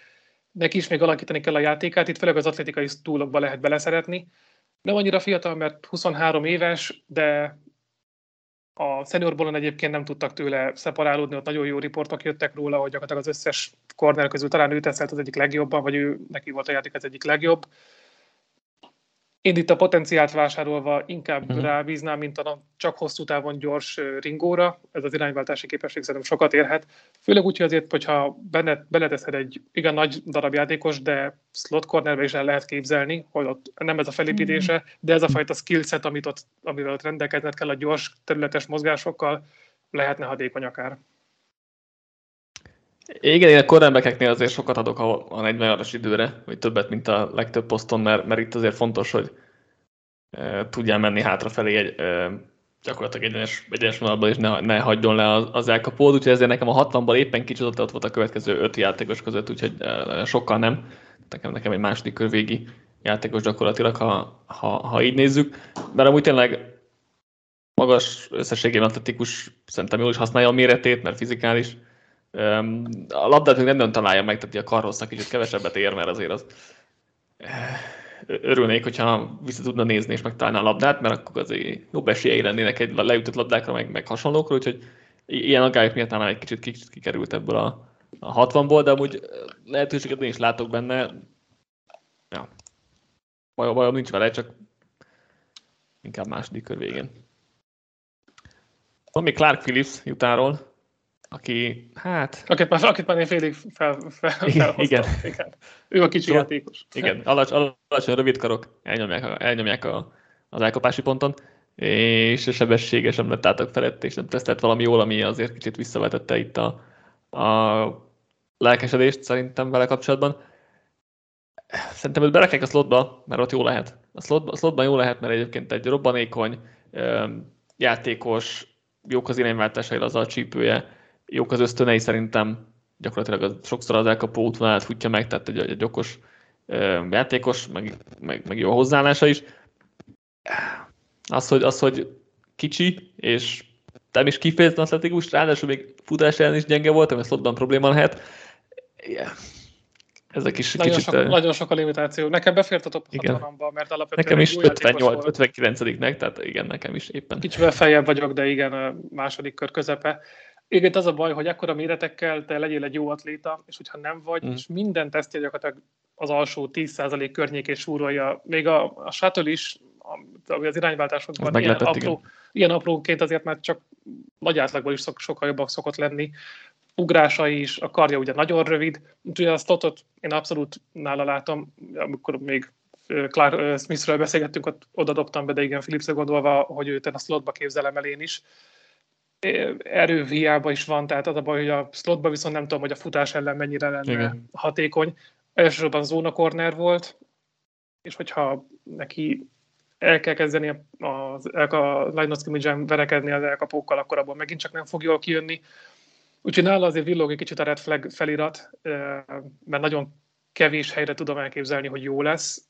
neki is még alakítani kell a játékát. Itt főleg az atlétikai túlokba lehet beleszeretni. Nem annyira fiatal, mert 23 éves, de a seniorbolon egyébként nem tudtak tőle szeparálódni, ott nagyon jó riportok jöttek róla, hogy gyakorlatilag az összes korner közül talán ő teszelt az egyik legjobban, vagy ő neki volt a játék az egyik legjobb. Én itt a potenciált vásárolva inkább uh-huh. rábíznám, mint a csak hosszú távon gyors ringóra. Ez az irányváltási képesség szerintem sokat érhet. Főleg úgy, hogy azért, hogyha benne, beleteszed egy igen nagy darab játékos, de slot cornerbe is el lehet képzelni, hogy ott nem ez a felépítése, de ez a fajta skillset, amit ott, amivel ott rendelkezned kell a gyors területes mozgásokkal, lehetne hadékony akár. Igen, én a cornerbackeknél azért sokat adok a, a 40 as időre, vagy többet, mint a legtöbb poszton, mert, mert itt azért fontos, hogy e, tudjál menni hátrafelé egy, e, gyakorlatilag egyenes, egyenes vonalban, és ne, ne hagyjon le az, az elkapót, úgyhogy ezért nekem a 60-ban éppen kicsit ott volt a következő öt játékos között, úgyhogy e, sokkal nem. Nekem, nekem egy második kör végi játékos gyakorlatilag, ha, ha, ha így nézzük. Mert amúgy tényleg magas összességében atletikus, szerintem jól is használja a méretét, mert fizikális, a labdát még nem nagyon találja meg, tehát a karhosszak kicsit kevesebbet ér, mert azért az örülnék, hogyha vissza tudna nézni és megtalálna a labdát, mert akkor azért jobb esélyei lennének egy leütött labdákra, meg, meg hasonlókra, úgyhogy ilyen aggályok miatt talán egy kicsit, kicsit kikerült ebből a, a 60-ból, de amúgy lehetőséget én is látok benne. Ja. Bajom, bajom nincs vele, csak inkább második kör végén. Van még Clark Phillips jutáról, aki, hát... Akit már, akit már én félig fel, fel, igen, igen. igen. Ő a kicsi szóval, játékos. Igen, alacs, alacsony rövid karok elnyomják, a, elnyomják a, az elkapási ponton, és a sebessége sem lett átok felett, és nem tesztelt valami jól, ami azért kicsit visszavetette itt a, a lelkesedést szerintem vele kapcsolatban. Szerintem őt berakják a slotba, mert ott jó lehet. A, slotba, a slotban jó lehet, mert egyébként egy robbanékony játékos, jók az irányváltásai, az a csípője, jók az ösztönei szerintem, gyakorlatilag az, sokszor az elkapó útvonalát futja meg, tehát egy, egy okos játékos, meg, meg, meg jó a hozzáállása is. Az, hogy, az, hogy kicsi, és nem is kifejezetten atletikus, ráadásul még futás ellen is gyenge volt, ami slotban probléma lehet. Yeah. Ezek is nagyon kicsit... Sok, nagyon sok a limitáció. Nekem befért a top 60 mert alapvetően Nekem is 58, 59-nek, tehát igen, nekem is éppen. Kicsivel feljebb vagyok, de igen, a második kör közepe. Igen, az a baj, hogy ekkora méretekkel te legyél egy jó atléta, és hogyha nem vagy, mm. és minden tesztje gyakorlatilag az alsó 10% környékén súrolja, még a, a shuttle is, ami az irányváltásokban ilyen, apró, ilyen apróként azért már csak nagy átlagban is szok, sokkal jobbak szokott lenni. Ugrása is, a karja ugye nagyon rövid, úgyhogy a stotot én abszolút nála látom, amikor még Clark Smithről beszélgettünk, ott oda dobtam be, de igen, Philipsre gondolva, hogy őt a slotba képzelem el én is erő hiába is van, tehát az a baj, hogy a slotban viszont nem tudom, hogy a futás ellen mennyire lenne Igen. hatékony. Elsősorban zóna corner volt, és hogyha neki el kell kezdeni a, a, a line of verekedni az elkapókkal, akkor abból megint csak nem fog jól kijönni. Úgyhogy nála azért villog egy kicsit a red flag felirat, mert nagyon kevés helyre tudom elképzelni, hogy jó lesz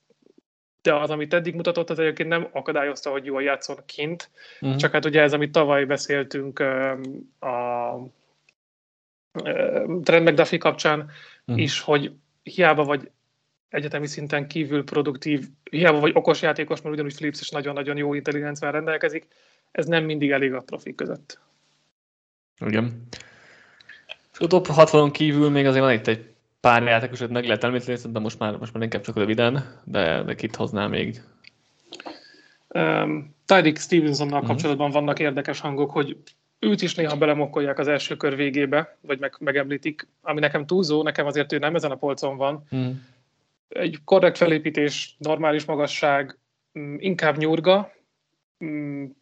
de az, amit eddig mutatott, az egyébként nem akadályozta, hogy jól játszon kint, uh-huh. csak hát ugye ez, amit tavaly beszéltünk a Trent McDuffie kapcsán uh-huh. is, hogy hiába vagy egyetemi szinten kívül produktív, hiába vagy okos játékos, mert ugyanúgy Philips is nagyon-nagyon jó intelligenciával rendelkezik, ez nem mindig elég a profik között. Igen. A top 60 kívül még azért van itt egy pár játékosot meg lehet említeni, szerintem most már, most már inkább csak röviden, de, de kit hoznál még? Um, Tyreek Stevensonnal uh-huh. kapcsolatban vannak érdekes hangok, hogy őt is néha belemokkolják az első kör végébe, vagy meg, megemlítik, ami nekem túlzó, nekem azért ő nem ezen a polcon van. Uh-huh. Egy korrekt felépítés, normális magasság, mm, inkább nyurga,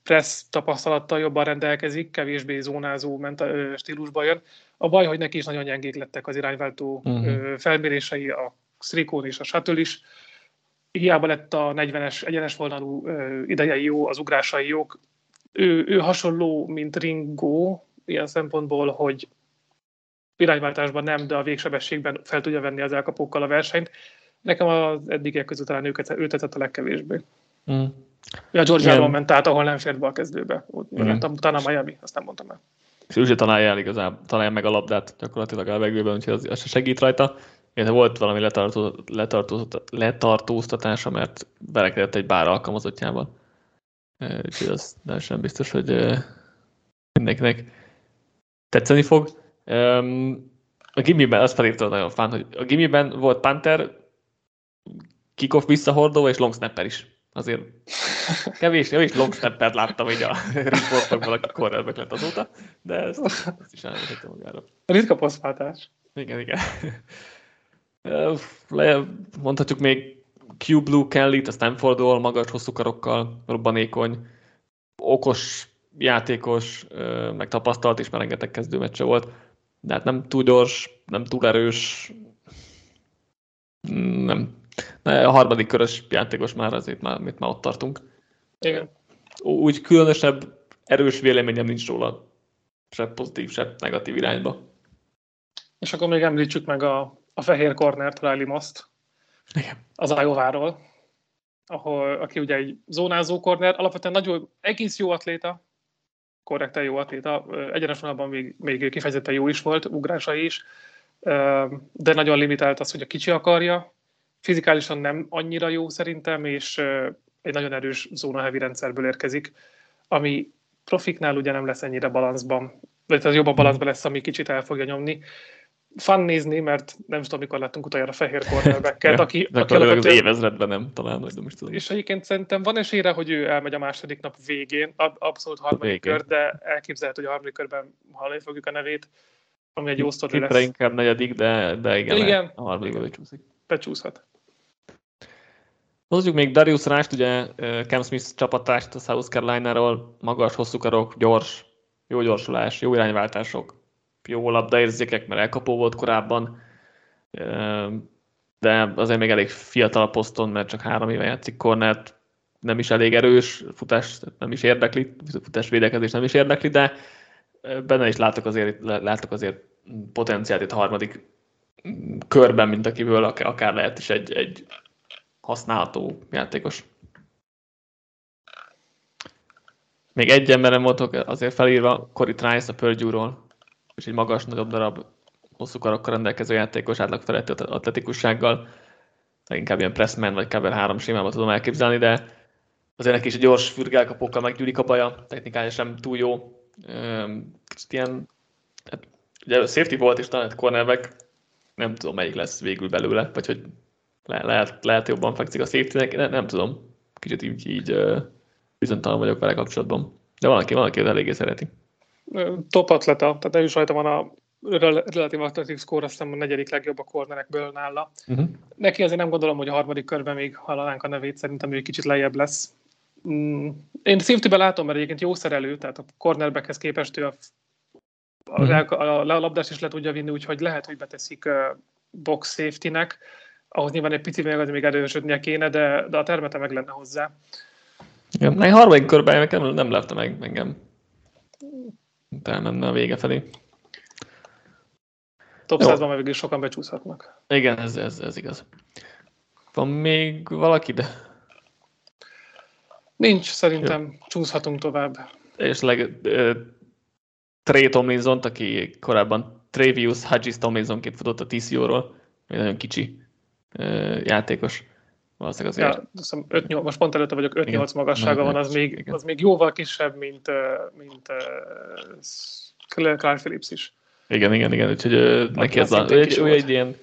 pressz tapasztalattal jobban rendelkezik, kevésbé zónázó ment, stílusba jön. A baj, hogy neki is nagyon gyengék lettek az irányváltó uh-huh. felmérései, a Strikón és a Shuttle is. Hiába lett a 40-es egyenes vonalú idejei jó, az ugrásai jók. Ő, ő hasonló, mint Ringo, ilyen szempontból, hogy irányváltásban nem, de a végsebességben fel tudja venni az elkapókkal a versenyt. Nekem az eddigek között talán őket, ő tetett a legkevésbé. Mm. Ja, Georgia ment át, ahol nem fért be a kezdőbe. Ott mondtam, utána Miami, azt nem mondtam el. És ő találja el igazából, találja meg a labdát gyakorlatilag a levegőben, úgyhogy az, az se segít rajta. Illetve volt valami letartó, letartó, letartóztatása, mert belekedett egy bár alkalmazottjával. Úgyhogy az sem biztos, hogy mindenkinek tetszeni fog. A gimiben, azt felírta nagyon fán, hogy a gimiben volt Panther, kickoff visszahordó és long snapper is. Azért kevés, kevés long snapper láttam így a riportokból, aki cornerback lett azóta, de ezt, ezt is elmondhatom magára. Ritka posztváltás. Igen, igen. Mondhatjuk még Q Blue Kelly-t a Stanfordról, magas, hosszú karokkal, robbanékony, okos játékos, meg tapasztalt is, mert rengeteg kezdőmeccse volt, de hát nem túl gyors, nem túl erős, nem. A harmadik körös játékos már azért már, mit már ott tartunk. Igen. Úgy különösebb erős véleményem nincs róla, se pozitív, se negatív irányba. És akkor még említsük meg a, a fehér cornert, Riley Most, Igen. az iowa ahol, aki ugye egy zónázó corner, alapvetően nagyon egész jó atléta, korrekten jó atléta, egyenes vonalban még, még kifejezetten jó is volt, ugrása is, de nagyon limitált az, hogy a kicsi akarja, fizikálisan nem annyira jó szerintem, és egy nagyon erős zóna heavy rendszerből érkezik, ami profiknál ugye nem lesz ennyire balanszban, vagy az jobban balanszban lesz, ami kicsit el fogja nyomni fun nézni, mert nem tudom, mikor láttunk utoljára fehér cornerbacket, aki, de aki az évezredben nem, talán, vagy nem is tudom. És egyébként szerintem van esélyre, hogy ő elmegy a második nap végén, abszolút harmadik végén. kör, de elképzelhető, hogy a harmadik körben hallani fogjuk a nevét, ami egy jó sztori lesz. inkább negyedik, de, de igen, igen. a harmadik becsúszik. Becsúszhat. Hozzuk még Darius Rást, ugye Cam Smith csapatást a South Carolina-ról, magas, hosszú karok, gyors, jó gyorsulás, jó irányváltások, jó labdaérzékek, mert elkapó volt korábban, de azért még elég fiatal a poszton, mert csak három éve játszik kornert, nem is elég erős, futás nem is érdekli, futás védekezés nem is érdekli, de benne is látok azért, látok azért potenciált itt harmadik körben, mint akiből akár lehet is egy, egy használható játékos. Még egy emberem voltok azért felírva, Cory Trice a Purdue-ról, és egy magas, nagyobb darab, hosszú karokkal rendelkező játékos átlag feletti atletikussággal, inkább ilyen pressman vagy cover 3 sémában tudom elképzelni, de azért neki is egy gyors fürgálkapókkal meggyűlik a baja, technikája sem túl jó. Kicsit ilyen, hát, ugye safety volt is talán cornerback, nem tudom melyik lesz végül belőle, vagy hogy le, lehet, lehet jobban fekszik a safety ne, nem tudom. Kicsit így, így bizonytalan vagyok vele kapcsolatban. De valaki, valaki eléggé szereti top atleta, tehát ő is rajta van a relatív atletik szkór, azt hiszem a negyedik legjobb a kornerekből nála. Uh-huh. Neki azért nem gondolom, hogy a harmadik körben még hallanánk a nevét, szerintem ő egy kicsit lejjebb lesz. Mm, én safety látom, mert egyébként jó szerelő, tehát a cornerbackhez képest ő a, a, uh-huh. a, a labdást is le tudja vinni, úgyhogy lehet, hogy beteszik box safety-nek, ahhoz nyilván egy picit még, az még erősödnie kéne, de, de a termete meg lenne hozzá. Igen, a harmadik körben nem, nem lepte meg engem elmenne a vége felé. Top 100-ban meg végül sokan becsúszhatnak. Igen, ez, ez, ez igaz. Van még valaki, de... Nincs, szerintem Jó. csúszhatunk tovább. És leg, uh, Trey Tomlinson, aki korábban Travius Hodges Tomlinsonként futott a TCO-ról, egy nagyon kicsi játékos. Valószínűleg azért... Ja, 5, most pont előtte vagyok, 5-8 magassága van, az még, az még jóval kisebb, mint, mint uh, Clark Phillips is. Igen, igen, igen, úgyhogy uh, neki ez a, egy, egy, egy ilyen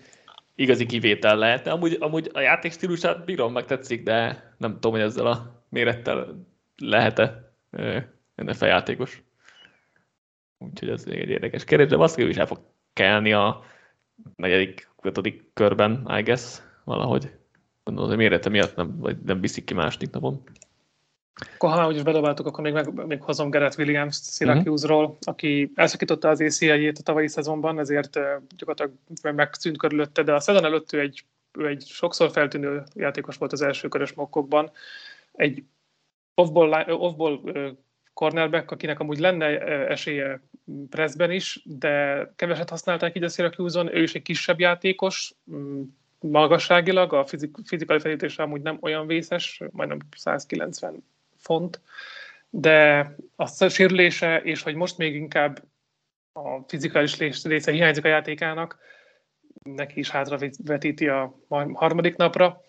igazi kivétel lehetne. Amúgy, amúgy a játék stílusát bírom, meg tetszik, de nem tudom, hogy ezzel a mérettel lehet-e NFL játékos. Úgyhogy ez egy érdekes kérdés, de valószínűleg is el fog kelni a negyedik, ötödik körben, I guess, valahogy. Gondolom, hogy mérete miatt nem, vagy nem viszik ki második napon. Akkor ha már úgyis bedobáltuk, akkor még, meg, még hozom Garrett Williams Syracuse-ról, uh-huh. aki elszakította az ACL-jét a tavalyi szezonban, ezért gyakorlatilag megszűnt körülötte, de a szezon előtt ő egy, ő egy sokszor feltűnő játékos volt az első körös mokkokban. Egy off-ball, off-ball cornerback, akinek amúgy lenne esélye pressben is, de keveset használták így a Syracuse-on, ő is egy kisebb játékos, mm, magasságilag, a fizik, fizikai felítése amúgy nem olyan vészes, majdnem 190 font, de a sérülése, és hogy most még inkább a fizikális része hiányzik a játékának, neki is hátravetíti a harmadik napra.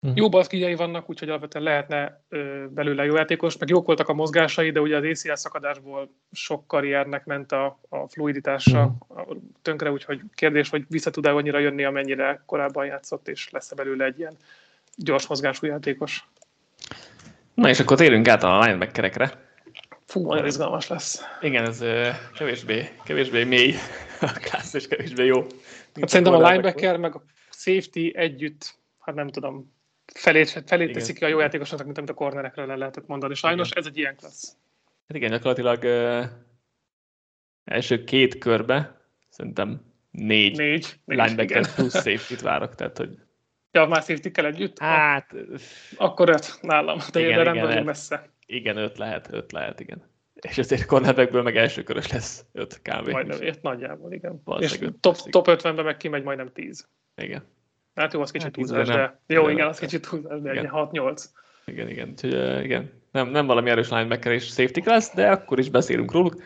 Uh-huh. Jó baszkijai vannak, úgyhogy alapvetően lehetne ö, belőle jó játékos, meg jók voltak a mozgásai, de ugye az ACL szakadásból sok karriernek ment a, a fluiditása uh-huh. tönkre, úgyhogy kérdés, hogy vissza tud-e annyira jönni, amennyire korábban játszott, és lesz-e belőle egy ilyen gyors mozgású játékos. Na és akkor térünk át a linebackerekre. Fú, nagyon izgalmas lesz. Igen, ez kevésbé, kevésbé mély a klassz, és kevésbé jó. Hát szerintem a linebacker meg a safety együtt, hát nem tudom, felét, felét teszik ki a jó játékosoknak, mint amit a cornerekről le lehetett mondani. Sajnos igen. ez egy ilyen klassz. Hát igen, gyakorlatilag uh, első két körbe szerintem négy, négy linebacker plusz safety-t várok, tehát hogy Ja, már safety kell együtt? Hát... Akkor öt nálam, de, igen, de nem vagyunk messze. Igen, öt lehet, öt lehet, igen. És azért cornerbackből meg első körös lesz öt kb. Majdnem, ért nagyjából, igen. és top, top 50-ben meg kimegy majdnem 10. Igen. Hát jó, az kicsit hát, túlzás, de... Nem. Jó, de igen, az kicsit túlzás, de egy 6-8. Igen, igen. Úgyhogy, uh, igen. Nem, nem valami erős linebacker és safety class, de akkor is beszélünk róluk.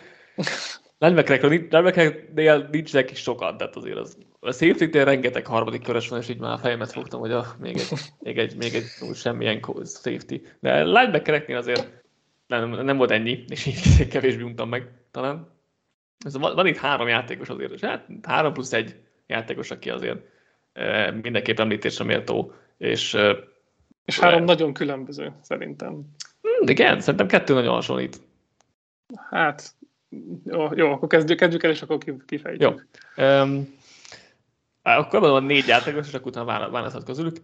Linebackereknél nincsenek is sokan, tehát azért az, a safety rengeteg harmadik körös van, és így már a fejemet fogtam, hogy a, még egy, még egy, még egy úgy semmilyen safety. De linebackereknél azért nem, nem volt ennyi, és így kevésbé untam meg talán. Ez van, van itt három játékos azért, és hát három plusz egy játékos, aki azért mindenképp említésre méltó, és és három le... nagyon különböző, szerintem. Hmm, igen, szerintem kettő nagyon hasonlít. Hát, jó, jó akkor kezdjük, kezdjük el, és akkor kifejtjük. Jó. Um, akkor van négy játékos, és akkor utána választhat közülük.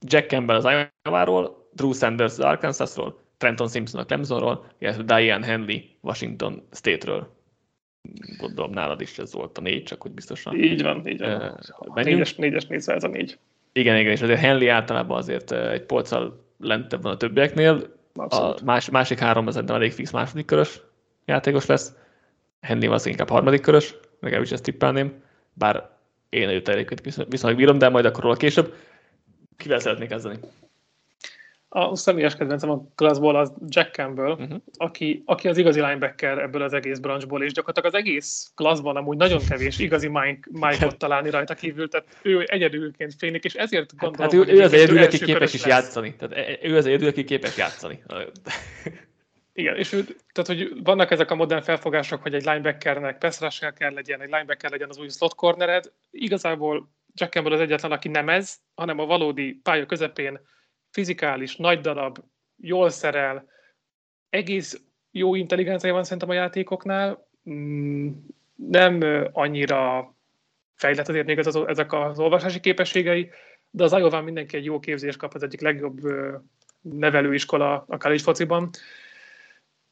Jack Campbell az Iowa-ról, Drew Sanders az Arkansasról, Trenton Simpson a Clemsonról, illetve Diane Henley Washington State-ről. Gondolom nálad is ez volt a négy, csak hogy biztosan. Így van, így van. Uh, négyes, négyes nézve ez a négy. Igen, igen, és azért Henley általában azért egy polccal lentebb van a többieknél. Abszolút. A más, másik három az elég fix második körös játékos lesz. Henley az inkább harmadik körös, legalábbis ezt tippelném, bár én őt egyébként viszonylag bírom, de majd akkor róla később. Kivel szeretnék kezdeni? A személyes kedvencem a klasszból az Jack Campbell, uh-huh. aki, aki az igazi linebacker ebből az egész branchból, és gyakorlatilag az egész klasszban amúgy nagyon kevés igazi Mike, Mike-ot találni rajta kívül, tehát ő egyedülként fénylik, és ezért hát, gondolom, hát, hát ő, ő az egyedül, aki képes is játszani. Tehát e- ő az egyedül, aki képes játszani. Igen, és ő, tehát, hogy vannak ezek a modern felfogások, hogy egy linebackernek pass kell legyen, egy linebacker legyen az új slot cornered. Igazából Jack Campbell az egyetlen, aki nem ez, hanem a valódi pálya közepén fizikális, nagy darab, jól szerel, egész jó intelligencia van szerintem a játékoknál, mm, nem annyira fejlett azért még az, ezek az olvasási képességei, de az iowa mindenki egy jó képzést kap, az egyik legjobb nevelőiskola a college fociban,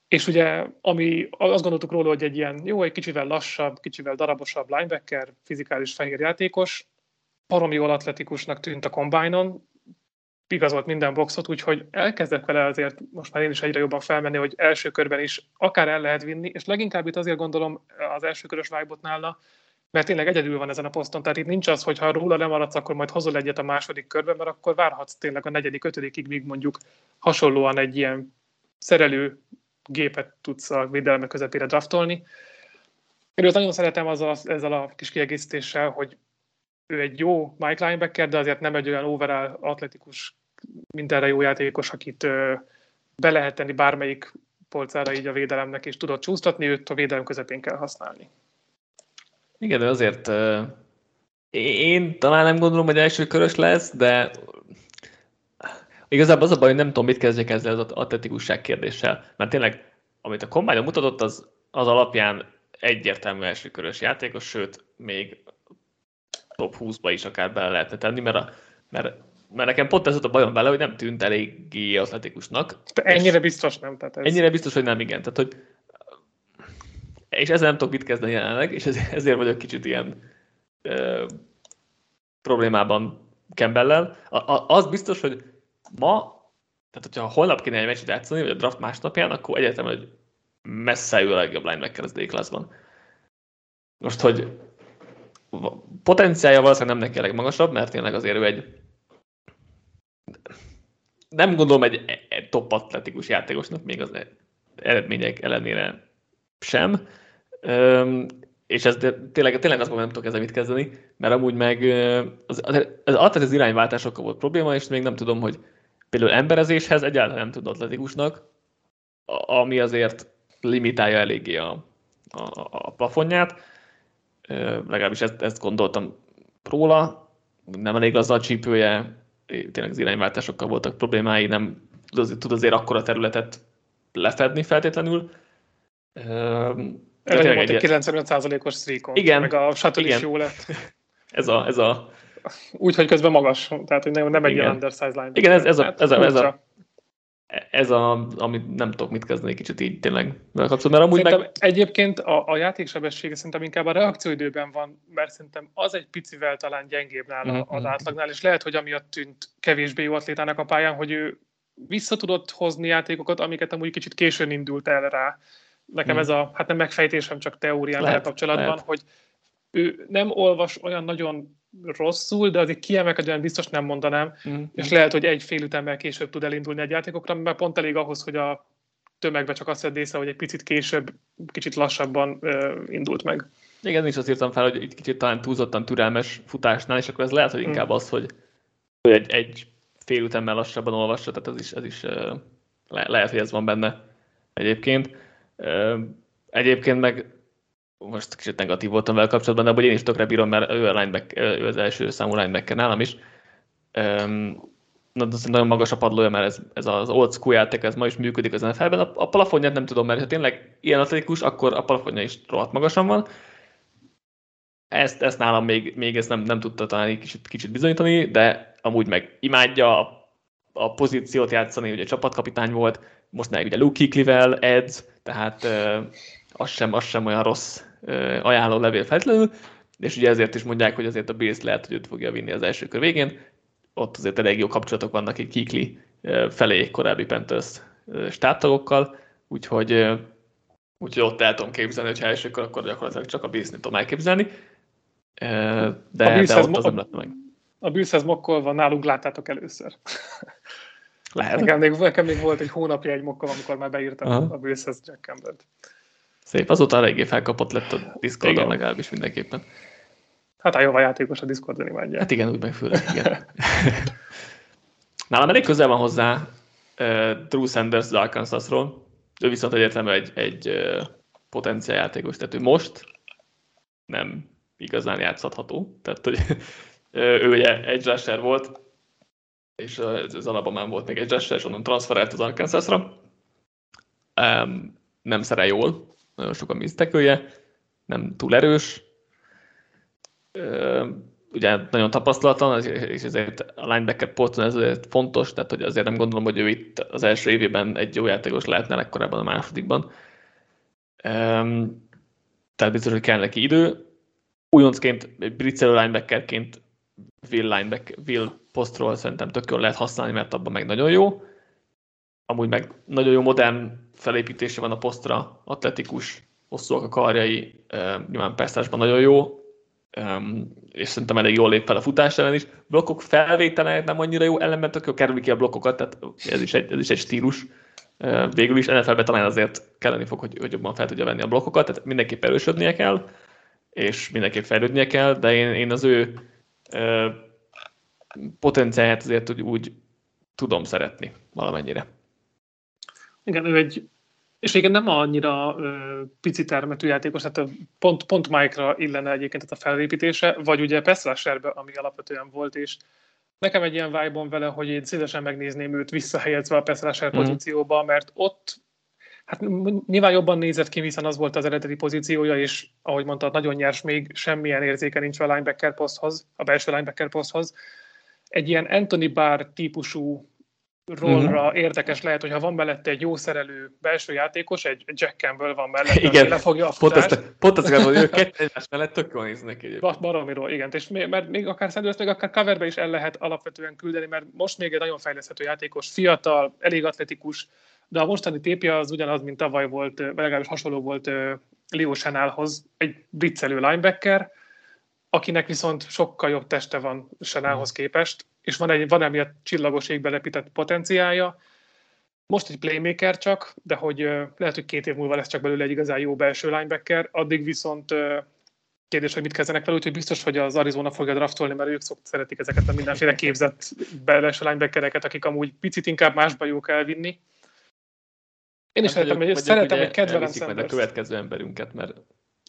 és ugye, ami azt gondoltuk róla, hogy egy ilyen jó, egy kicsivel lassabb, kicsivel darabosabb linebacker, fizikális fehér játékos, baromi jól atletikusnak tűnt a combine-on, igazolt minden boxot, úgyhogy elkezdek vele azért most már én is egyre jobban felmenni, hogy első körben is akár el lehet vinni, és leginkább itt azért gondolom az első körös vibe nála, mert tényleg egyedül van ezen a poszton, tehát itt nincs az, hogy ha róla lemaradsz, akkor majd hozol egyet a második körben, mert akkor várhatsz tényleg a negyedik, ötödikig, míg mondjuk hasonlóan egy ilyen szerelő gépet tudsz a védelme közepére draftolni. Én őt nagyon szeretem azzal, ezzel a kis kiegészítéssel, hogy ő egy jó Mike linebacker, de azért nem egy olyan overall atletikus, mindenre jó játékos, akit be lehet tenni bármelyik polcára így a védelemnek, és tudod csúsztatni, őt a védelem közepén kell használni. Igen, de azért én talán nem gondolom, hogy első körös lesz, de Igazából az a baj, hogy nem tudom, mit kezdjek ezzel az atletikusság kérdéssel, mert tényleg, amit a combine mutatott, az, az alapján egyértelmű elsőkörös játékos, sőt, még top 20-ba is akár bele lehetne tenni, mert, a, mert, mert nekem pont ez volt a bajom vele, hogy nem tűnt eléggé atletikusnak. De ennyire biztos nem. Tehát ez... Ennyire biztos, hogy nem, igen. Tehát, hogy, és ezzel nem tudok mit kezdeni jelenleg, és ezért vagyok kicsit ilyen ö, problémában Campbell-lel. Az biztos, hogy ma, tehát hogyha holnap kéne egy meccset játszani, vagy a draft másnapján, akkor egyetem, hogy messze ő a legjobb linebacker az D-classban. Most, hogy potenciálja valószínűleg nem neki a legmagasabb, mert tényleg azért ő egy nem gondolom egy, egy top atletikus játékosnak még az eredmények ellenére sem. És ez tényleg, tényleg azt mondom, nem tudok ezzel mit kezdeni, mert amúgy meg az, az, az, az irányváltásokkal volt probléma, és még nem tudom, hogy például emberezéshez egyáltalán nem tud atletikusnak, ami azért limitálja eléggé a, a, a plafonját. Legalábbis ezt, ezt gondoltam róla. Nem elég az a csípője, tényleg az irányváltásokkal voltak problémái, nem tud azért, tud azért akkora területet lefedni feltétlenül. Erre volt egy 95%-os streakon, igen, meg a shuttle is jó lett. Ez a, ez a... Úgy, hogy közben magas, tehát hogy nem, nem egy ilyen undersize line. Igen, ez, ez, a, ez, a, ez, a, ez a, amit nem tudok mit kezdeni kicsit így tényleg vele kapcsolatban, mert amúgy meg... Egyébként a, a játéksebessége szerintem inkább a reakcióidőben van, mert szerintem az egy picivel talán gyengébb nála mm-hmm. az átlagnál, és lehet, hogy amiatt tűnt kevésbé jó atlétának a pályán, hogy ő vissza tudott hozni játékokat, amiket amúgy kicsit későn indult el rá. Nekem mm. ez a, hát nem megfejtésem, csak teóriám lehet, kapcsolatban, lehet. hogy ő nem olvas olyan nagyon rosszul, de azért kiemelkedően biztos nem mondanám, mm. és lehet, hogy egy fél ütemmel később tud elindulni egy játékokra, mert pont elég ahhoz, hogy a tömegbe csak azt vedd észre, hogy egy picit később, kicsit lassabban uh, indult meg. Igen, is azt írtam fel, hogy egy kicsit talán túlzottan türelmes futásnál, és akkor ez lehet, hogy inkább mm. az, hogy, hogy egy, egy fél ütemmel lassabban olvassa, tehát ez is, ez is le, lehet, hogy ez van benne egyébként. Egyébként meg most kicsit negatív voltam vele kapcsolatban, de abban én is tökre bírom, mert ő, a lineback, ő az első számú linebacker nálam is. Um, nagyon magas a padlója, mert ez, ez az old school játék, ez ma is működik az NFL-ben. A, a plafonját nem tudom, mert ha tényleg ilyen atletikus, akkor a plafonja is rohadt magasan van. Ezt, ezt nálam még, még ezt nem, nem tudta talán kicsit, kicsit bizonyítani, de amúgy meg imádja a, a pozíciót játszani, ugye csapatkapitány volt, most meg ugye Luke Kiklivel, edz, tehát uh, az, sem, az sem olyan rossz ajánló levél feltétlenül, és ugye ezért is mondják, hogy azért a Bills lehet, hogy őt fogja vinni az első kör végén. Ott azért elég jó kapcsolatok vannak egy Kikli felé korábbi Panthers stábtagokkal, úgyhogy, úgyhogy ott el tudom képzelni, hogy ha első kör, akkor gyakorlatilag csak a Bills-nél tudom elképzelni. De, a de ott az nem lett meg. A Billshez mokkolva nálunk láttátok először. Lehet. Nekem még, nekem még volt egy hónapja egy mokkal, amikor már beírtam Aha. a Billshez Jack Campbell-t. Szép, azóta eléggé felkapott lett a Discordon legalábbis mindenképpen. Hát a jó a játékos a Discordon imádja. Hát igen, úgy meg főleg, igen. Nálam elég közel van hozzá uh, Drew Sanders az Arkansasról. Ő viszont egyértelműen egy, egy uh, potenciál játékos, tehát ő most nem igazán játszható. Tehát, hogy ő ugye egy rusher volt, és az Alabamán volt még egy rusher, és onnan transferált az Arkansasra. Um, nem szerel jól, nagyon sok a misztekője, nem túl erős, ugye nagyon tapasztalatlan, és ezért a linebacker poszton ez azért fontos, tehát hogy azért nem gondolom, hogy ő itt az első évében egy jó játékos lehetne legkorábban a másodikban. Tehát biztos, hogy kell neki idő. Újoncként, egy britzelő linebackerként Will, linebacker, Will posztról szerintem tök jól lehet használni, mert abban meg nagyon jó. Amúgy meg nagyon jó modern felépítése van a posztra, atletikus, hosszúak a karjai, nyilván perszásban nagyon jó, és szerintem elég jól lép fel a futás ellen is. Blokkok felvétele nem annyira jó, ellenben tök jó kerüli ki a blokkokat, tehát ez is egy, ez is egy stílus. Végül is NFL-ben talán azért kelleni fog, hogy, hogy jobban fel tudja venni a blokkokat, tehát mindenképp erősödnie kell, és mindenképp fejlődnie kell, de én, én az ő potenciáját azért úgy, úgy tudom szeretni valamennyire. Igen, ő egy, és igen, nem annyira ö, pici termetű játékos, tehát pont, pont Mike-ra illene egyébként a felépítése, vagy ugye Peszláserbe, ami alapvetően volt, és nekem egy ilyen vibe vele, hogy én szívesen megnézném őt visszahelyezve a Peszláser mm. pozícióba, mert ott Hát nyilván jobban nézett ki, hiszen az volt az eredeti pozíciója, és ahogy mondtad, nagyon nyers, még semmilyen érzéke nincs a linebacker poszthoz, a belső linebacker poszthoz. Egy ilyen Anthony Barr típusú rollra uh-huh. érdekes lehet, hogyha van mellette egy jó szerelő belső játékos, egy Jack Campbell van mellette, igen, lefogja a futást. Pont azt, pont azt hogy ők kettő egymás mellett tök jól néznek egyébként. Baromiról, igen, és még, mert még akár Sanders, még akár coverbe is el lehet alapvetően küldeni, mert most még egy nagyon fejleszthető játékos, fiatal, elég atletikus, de a mostani tépje az ugyanaz, mint tavaly volt, vagy legalábbis hasonló volt Leo Chanelhoz, egy blitzelő linebacker, akinek viszont sokkal jobb teste van Chanelhoz képest, és van, egy, van emiatt csillagos égbe lepített potenciálja. most egy playmaker csak, de hogy lehet, hogy két év múlva lesz csak belőle egy igazán jó belső linebacker, addig viszont kérdés, hogy mit kezdenek vele, úgyhogy biztos, hogy az Arizona fogja draftolni, mert ők szokt, szeretik ezeket a mindenféle képzett belső linebackereket, akik amúgy picit inkább másba jók elvinni. Én is hát szeretem, hogy, szeretem, hogy kedvelem majd a következő emberünket, mert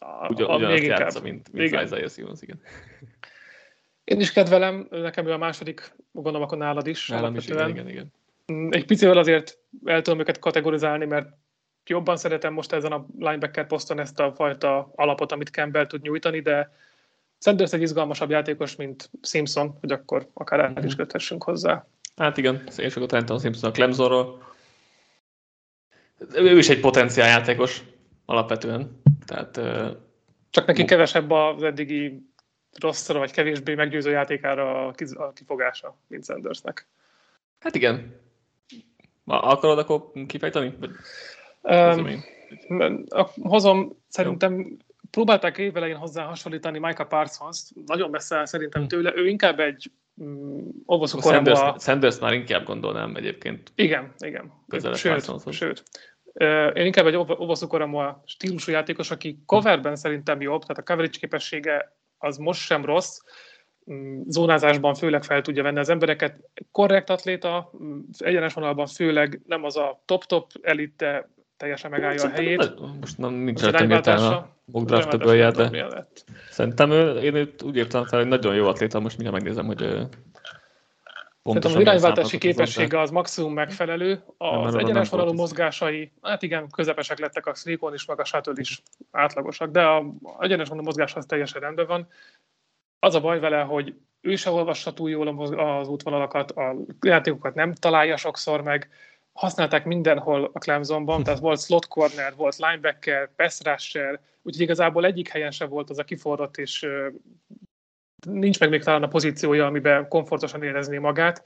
a, ugyan, a, ugyanazt játsza, mint, mint. Isaiah Simmons, igen. Én is kedvelem, nekem ő a második, gondolom akkor nálad is. Nálam is, igen, igen, igen. Mm, egy picivel azért el tudom őket kategorizálni, mert jobban szeretem most ezen a linebacker poszton ezt a fajta alapot, amit Campbell tud nyújtani, de Sanders egy izgalmasabb játékos, mint Simpson, hogy akkor akár el is mhm. köthessünk hozzá. Hát igen, én sokat láttam Simpson a Clemsonról. Ő is egy potenciál játékos alapvetően. Tehát, Csak neki kevesebb az eddigi rosszra vagy kevésbé meggyőző játékára a kifogása, mint Sandersnek. Hát igen. Akarod akkor kifejteni? Um, hozom, szerintem Jó. próbálták évelején hozzá hasonlítani Micah Parsons, nagyon messze szerintem hm. tőle, ő inkább egy mm, Sanders, a... Sanders már inkább gondolnám egyébként. Igen, igen. Sőt, sőt. Én inkább egy a stílusú játékos, aki coverben szerintem jobb, tehát a coverage képessége az most sem rossz, mm, zónázásban főleg fel tudja venni az embereket. Korrekt atléta, mm, egyenes vonalban főleg nem az a top-top elit, de teljesen megállja a helyét. Most nem nincs rajta értelme a mock de szerintem ő, én őt úgy értem fel, hogy nagyon jó atléta, most mindjárt megnézem, hogy Pontosan Szerintem az irányváltási képessége az maximum megfelelő, az egyenes vonalú mozgásai, hát igen, közepesek lettek a Srikon is, meg a Shuttle is átlagosak, de a egyenes vonalú mozgás az teljesen rendben van. Az a baj vele, hogy ő se olvassa túl jól az útvonalakat, a játékokat nem találja sokszor meg, használták mindenhol a Clemsonban, tehát volt slot corner, volt linebacker, pass rusher, úgyhogy igazából egyik helyen sem volt az a kiforrott és nincs meg még talán a pozíciója, amiben komfortosan érezné magát.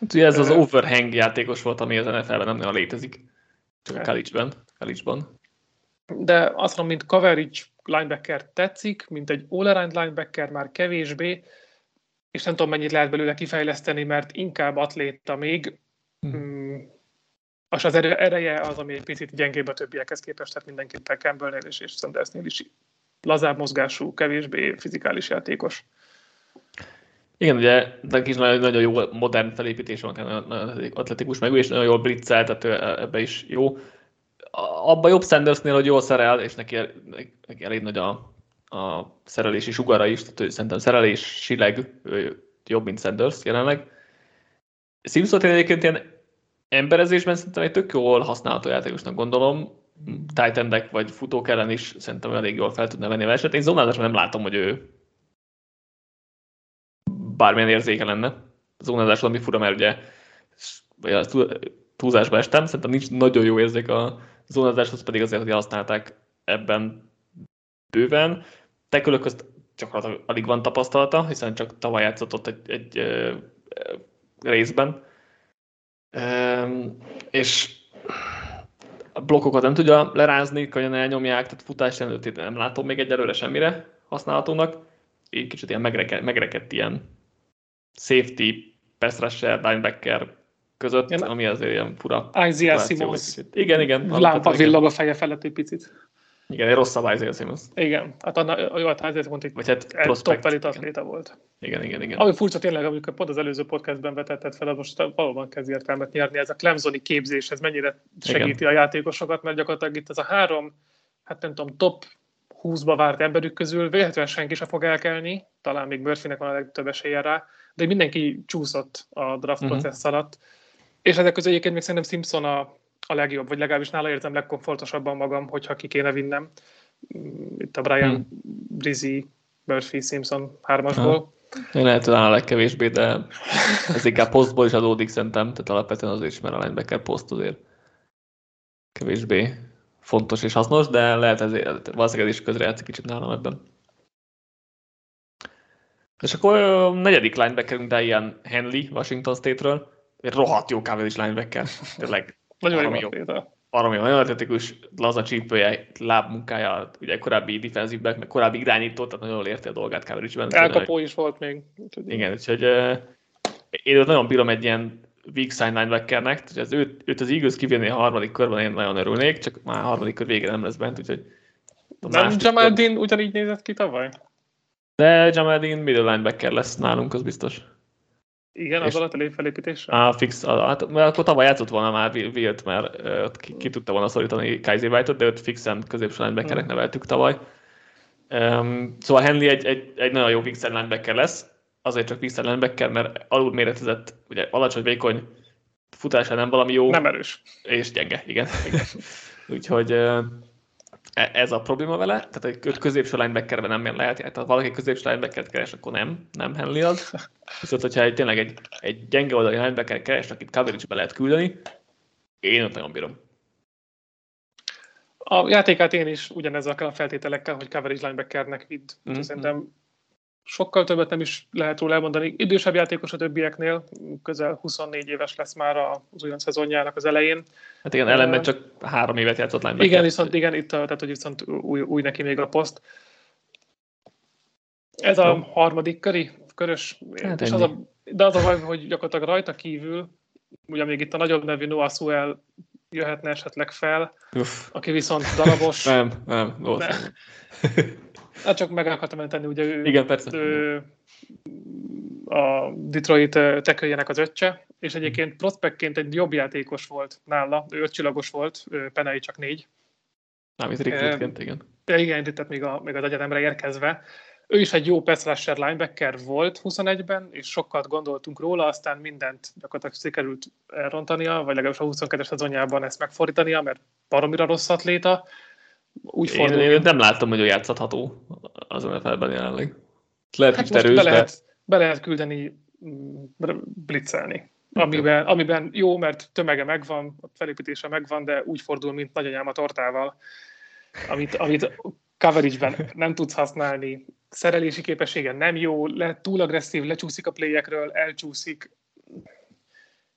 Hát ugye ez az overhang játékos volt, ami az NFL-ben nem nagyon létezik, csak a college-ben. college-ban. De azt mondom, mint coverage linebacker tetszik, mint egy all linebacker már kevésbé, és nem tudom, mennyit lehet belőle kifejleszteni, mert inkább atléta még, hmm. Mm, és az ereje az, ami egy picit gyengébb a többiekhez képest, tehát mindenképpen Campbellnél és, és Sandersnél is lazább mozgású, kevésbé fizikális játékos. Igen, ugye neki is nagyon, nagyon jó modern felépítés van, nagyon, nagyon atletikus meg, és nagyon jól blitzel, tehát ebbe is jó. Abban jobb Sandersnél, hogy jól szerel, és neki, neki elég nagy a, a szerelési sugara is, tehát ő szerintem szerelésileg jobb, mint Sanders jelenleg. Simpson egyébként ilyen emberezésben szerintem egy tök jól használható játékosnak gondolom, tight vagy futók ellen is szerintem elég jól fel tudna venni a versenyt. Én zónázásban nem látom, hogy ő bármilyen érzéke lenne. Zónázás ami fura, mert ugye túlzásba estem, szerintem nincs nagyon jó érzék a zónázáshoz, pedig azért, hogy használták ebben bőven. Tekülök közt csak alig van tapasztalata, hiszen csak tavaly játszott ott egy, egy, egy részben. És a blokkokat nem tudja lerázni, könnyen elnyomják, tehát futás nem látom még egyelőre semmire használhatónak. Így kicsit ilyen megreket, megrekedt ilyen safety, pass rusher, linebacker között, igen. ami azért ilyen fura. Isaiah Simmons. Igen, igen. Lámpa villog a feje felett egy picit. Igen, egy rosszabb Isaiah Simmons. Igen, hát a, jó, hát Isaiah Simmons egy, hát egy top elit atléta volt. Igen, igen, igen. Ami furcsa tényleg, amikor pont az előző podcastben vetetted fel, most valóban kezd értelmet nyerni. Ez a Clemsoni képzés, ez mennyire segíti igen. a játékosokat, mert gyakorlatilag itt ez a három, hát nem tudom, top 20-ba várt emberük közül véletlenül senki sem fog elkelni, talán még Murphynek van a legtöbb esélye rá, de mindenki csúszott a draft uh-huh. processz alatt. És ezek közül egyébként még szerintem Simpson a, a legjobb, vagy legalábbis nála érzem legkomfortosabban magam, hogyha ki kéne vinnem. Mm, itt a Brian hmm. Brizzy, Murphy, Simpson hármasból. Én lehet, hogy a legkevésbé, de ez inkább posztból is adódik szerintem, tehát alapvetően azért is, mert a linebacker poszt azért kevésbé fontos és hasznos, de lehet ezért, valószínűleg ez is közrejátszik kicsit nálam ebben. És akkor a negyedik linebackerünk Diane Henley Washington State-ről. Egy rohadt jó is linebacker. Tényleg. Nagyon jó. Valami nagyon atletikus, laza csípője, lábmunkája, ugye korábbi defensive back, meg korábbi irányító, tehát nagyon jól érti a dolgát coverage-ben. Elkapó is volt még. Igen, úgyhogy én őt nagyon bírom egy ilyen weak side linebackernek, hogy az őt, őt az Eagles kivinni a harmadik körben, én nagyon örülnék, csak már a harmadik kör végén nem lesz bent, úgyhogy... Nem Jamal Dean ugyanígy nézett ki tavaly? De Jamal Dean middle linebacker lesz nálunk, az biztos. Igen, az alatt a felépítésre? Á, fix, hát, mert akkor tavaly játszott volna már Wilt, mert ott ki, ki tudta volna szorítani Kaiser White-ot, de ott fixen középső linebackernek hmm. neveltük tavaly. Um, szóval Henley egy, egy, egy nagyon jó fixen linebacker lesz, azért csak fixen linebacker, mert alul méretezett, ugye alacsony, vékony, futása nem valami jó. Nem erős. És gyenge, igen. igen. Úgyhogy E, ez a probléma vele, tehát egy középső linebackerben nem lehet, tehát ha valaki középső linebackert keres, akkor nem, nem Henley az. Viszont, hogyha egy, tényleg egy, egy gyenge oldali linebacker keres, akit coverage-be lehet küldeni, én ott nagyon bírom. A játékát én is ugyanezzel a feltételekkel, hogy coverage linebackernek vidd. Mm-hmm. Szerintem sokkal többet nem is lehet róla elmondani. Idősebb játékos a többieknél, közel 24 éves lesz már az olyan szezonjának az elején. Hát igen, ellenben csak három évet játszott linebacker. Igen, viszont igen, itt, tehát hogy viszont új, új neki még a poszt. Ez a harmadik köri, körös, hát és az a, de az a baj, hogy gyakorlatilag rajta kívül, ugye még itt a nagyobb nevű Noah Suel jöhetne esetleg fel, Uff. aki viszont darabos. nem, nem, nem. Hát csak meg akartam tenni, ugye ő, Igen, persze. ő a Detroit tekőjének az öccse, és egyébként prospektként egy jobb játékos volt nála, ő ötcsillagos volt, Penei csak négy. Nem, itt recruitként, igen. Igen, tehát még, a, még az egyetemre érkezve. Ő is egy jó pass linebacker volt 21-ben, és sokat gondoltunk róla, aztán mindent gyakorlatilag sikerült elrontania, vagy legalábbis a 22-es szezonjában ezt megfordítania, mert baromira rossz atléta, úgy én, fordul. Én nem láttam, hogy ő játszható az NFL-ben jelenleg. Lehet, hát most erős, be, lehet, de... be lehet küldeni, mm, blitzelni. Amiben, amiben jó, mert tömege megvan, a felépítése megvan, de úgy fordul, mint nagyanyám a tortával, amit, amit coverage-ben nem tudsz használni, szerelési képessége nem jó, le, túl agresszív, lecsúszik a playekről, elcsúszik,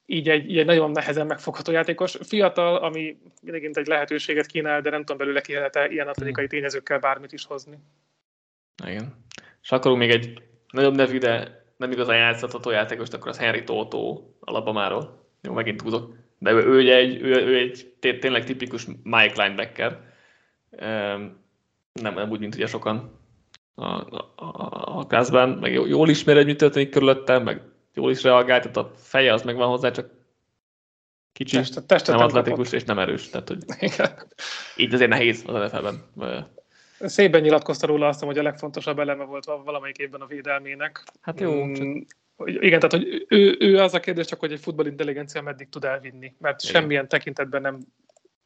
így egy, így egy nagyon nehezen megfogható játékos. Fiatal, ami megint egy lehetőséget kínál, de nem tudom belőle ki lehet ilyen atletikai tényezőkkel bármit is hozni. Igen. És akarunk még egy nagyobb nevű, de nem igazán játszható játékost, akkor az Henry Toto Alabamáról. Jó, megint tudok. De ő, ő, egy, ő, ő egy tényleg tipikus Mike linebacker. Nem, nem úgy, mint ugye sokan a, a, a, a meg jól ismer, hogy mi történik körülöttem, meg jól is reagált, tehát a feje az megvan hozzá, csak kicsi, testet, testet nem atletikus és nem erős. Tehát, hogy így azért nehéz az NFL-ben. Szépen nyilatkozta róla azt, hogy a legfontosabb eleme volt valamelyik évben a védelmének. Hát jó. Mm, csak... Igen, tehát hogy ő, ő az a kérdés csak, hogy egy futballintelligencia meddig tud elvinni, mert Igen. semmilyen tekintetben nem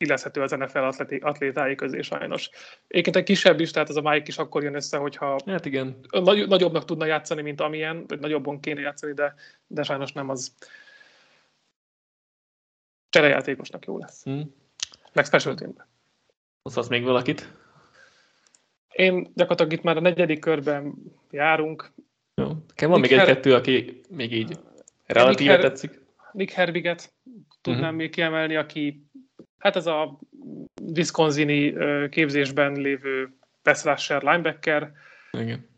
illeszhető az NFL atlétái közé sajnos. Egyébként egy kisebb is, tehát ez a Mike is akkor jön össze, hogyha hát igen. Nagy, nagyobbnak tudna játszani, mint amilyen, vagy nagyobban kéne játszani, de, de sajnos nem az cserejátékosnak jó lesz. Hmm. Meg special teamben. Hozhatsz még valakit? Én gyakorlatilag itt már a negyedik körben járunk. Jó. Nekem van Nick még egy-kettő, aki még így relatíve Her- tetszik. Nick Herbiget tudnám uh-huh. még kiemelni, aki Hát ez a Wisconsini képzésben lévő pass rusher, linebacker. Igen.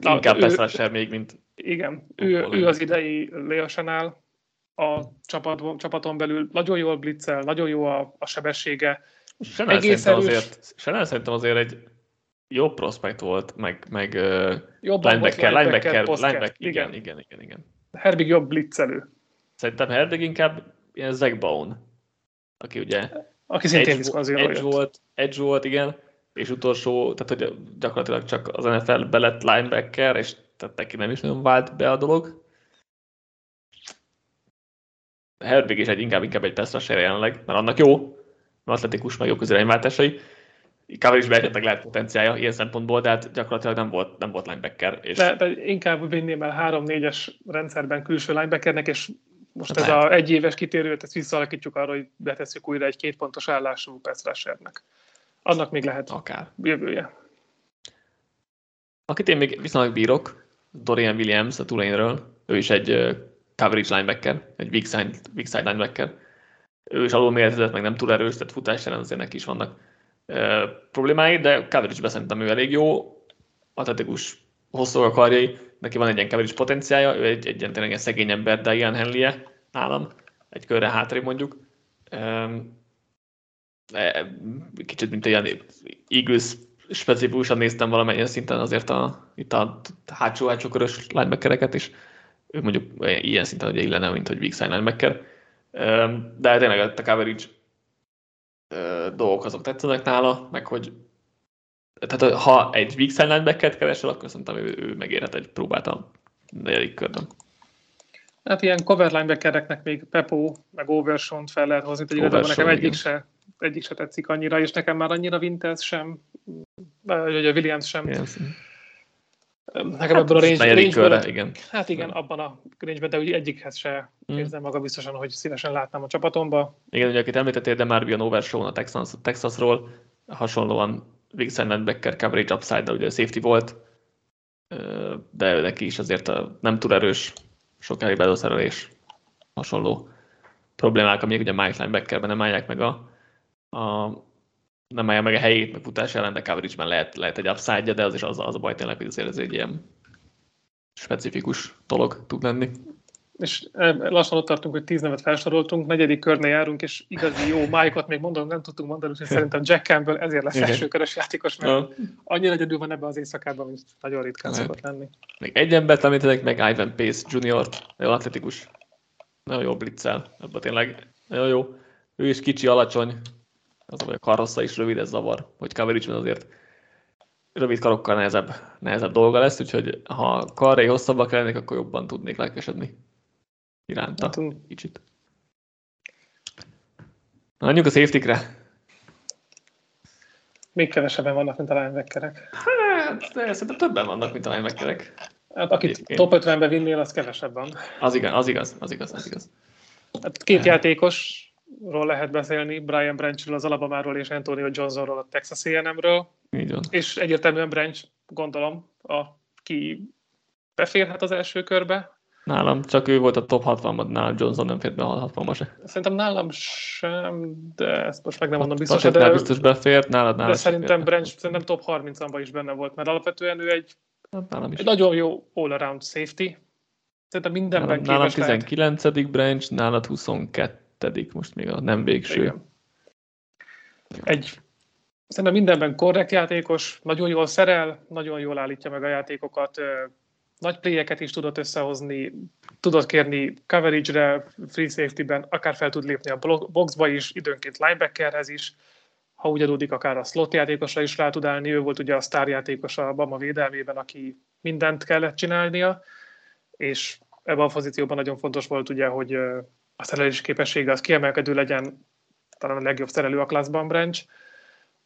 Na, Inkább pass rusher még, mint... Igen, ő, ő az idei Leosanál a csapat, csapaton belül. Nagyon jól blitzel, nagyon jó a, a sebessége. Chanel Egész erős. Azért, Chanel szerintem azért egy jó prospekt volt, meg, meg Jobban linebacker, volt linebacker, linebacker, linebacker, igen, igen, igen, igen. Herbig jobb blitzelő. Szerintem Herbig inkább ilyen Zach Bone aki ugye aki szintén edge, edge volt, edge volt, igen, és utolsó, tehát hogy gyakorlatilag csak az NFL belett linebacker, és tehát neki nem is nagyon vált be a dolog. Herbig is egy inkább, inkább egy pass jelenleg, mert annak jó, atletikus, meg jó közirányváltásai. Coverage esetleg lehet potenciálja ilyen szempontból, de hát gyakorlatilag nem volt, nem volt linebacker. És... De, de inkább vinném el 3-4-es rendszerben külső linebackernek, és most hát ez a egy éves kitérőt, ezt visszaalakítjuk arra, hogy betesszük újra egy két pontos állású pass Annak még lehet Akár. jövője. Akit én még viszonylag bírok, Dorian Williams a Tulane-ről, ő is egy coverage linebacker, egy weak side, weak side linebacker. Ő is alul méretezett, meg nem túl erős, tehát futás ellen azért neki is vannak uh, problémái, de coverage-ben szerintem ő elég jó, atletikus hosszú a karjai, neki van egy ilyen coverage potenciálja, ő egy, egy ilyen tényleg szegény ember, de ilyen Henley nálam, egy körre hátrébb mondjuk. Kicsit, mint olyan Eagles specifikusan néztem valamilyen szinten azért a, itt a hátsó-hátsó körös linebackereket is. Ő mondjuk ilyen szinten ugye illene, mint hogy side linebacker. De tényleg a coverage dolgok azok tetszenek nála, meg hogy tehát ha egy weak side linebackert keresel, akkor szerintem ő, ő megérhet egy próbát a negyedik körben. Hát ilyen cover linebackereknek még Pepo, meg Overshont fel lehet hozni, hogy igazából nekem egyik se, egyik se tetszik annyira, és nekem már annyira Winters sem, vagy a Williams sem. Yes. Nekem hát, ebből a range, range körre, igen. Hát igen, abban a range de úgy egyikhez se mm. érzem maga biztosan, hogy szívesen látnám a csapatomba. Igen, ugye akit említettél, de már Bion Overshown a Texas, Texasról, hasonlóan Wilson Landbecker coverage upside ugye safety volt, de neki is azért a, nem túl erős sokáig belőszerelés hasonló problémák, amik ugye Mike linebackerben nem állják meg a, a nem állja meg a helyét, meg futás ellen, de coverage-ben lehet, lehet egy upside de az is az, az a baj tényleg, hogy azért ez egy ilyen specifikus dolog tud lenni. És lassan ott tartunk, hogy tíz nevet felsoroltunk, negyedik körnél járunk, és igazi jó májkot még mondom, nem tudtunk mondani, úgyhogy szerintem Jack Campbell ezért lesz elsőkörös játékos, mert ja. annyira egyedül van ebben az éjszakában, mint nagyon ritkán Lehet. szokott lenni. Még egy embert említenek, meg Ivan Pace Junior, nagyon atletikus, nagyon jó blitzel, ebben tényleg nagyon jó. Ő is kicsi, alacsony, az a karossza is rövid, ez zavar, hogy coverage azért rövid karokkal nehezebb, nehezebb dolga lesz, úgyhogy ha karré hosszabbak lennék, akkor jobban tudnék lelkesedni iránta. Hát, kicsit. Na, a safety-kre. Még kevesebben vannak, mint a linebackerek. Hát, de szerintem többen vannak, mint a linebackerek. Hát akit Én... top 50-be vinnél, az kevesebben. Az igaz, az igaz, az igaz, az igaz. Hát két játékos ról lehet beszélni, Brian Branchről az Alabamáról és Antonio Johnsonról a Texas A&M-ről. Van. És egyértelműen Branch, gondolom, a, ki beférhet az első körbe. Nálam csak ő volt a top 60-ban, nálam Johnson nem fért be a 60 se. Szerintem nálam sem, de ezt most meg nem mondom biztos. De, biztos befért, nálad, nálad De szerintem Branch szerintem top 30-ban is benne volt, mert alapvetően ő egy, hát egy nagyon jó all-around safety. Szerintem mindenben nálam, nálam 19. Lehet. Branch, nálad 22 hettedik, most még a nem végső. Igen. Egy szerintem mindenben korrekt játékos, nagyon jól szerel, nagyon jól állítja meg a játékokat, nagy playeket is tudott összehozni, tudott kérni coverage-re, free safety-ben, akár fel tud lépni a boxba is, időnként linebackerhez is, ha úgy adódik, akár a slot játékosra is rá tud állni, ő volt ugye a sztárjátékos a Bama védelmében, aki mindent kellett csinálnia, és ebben a pozícióban nagyon fontos volt ugye, hogy a szerelési képessége az kiemelkedő legyen, talán a legjobb szerelő a klaszban Branch.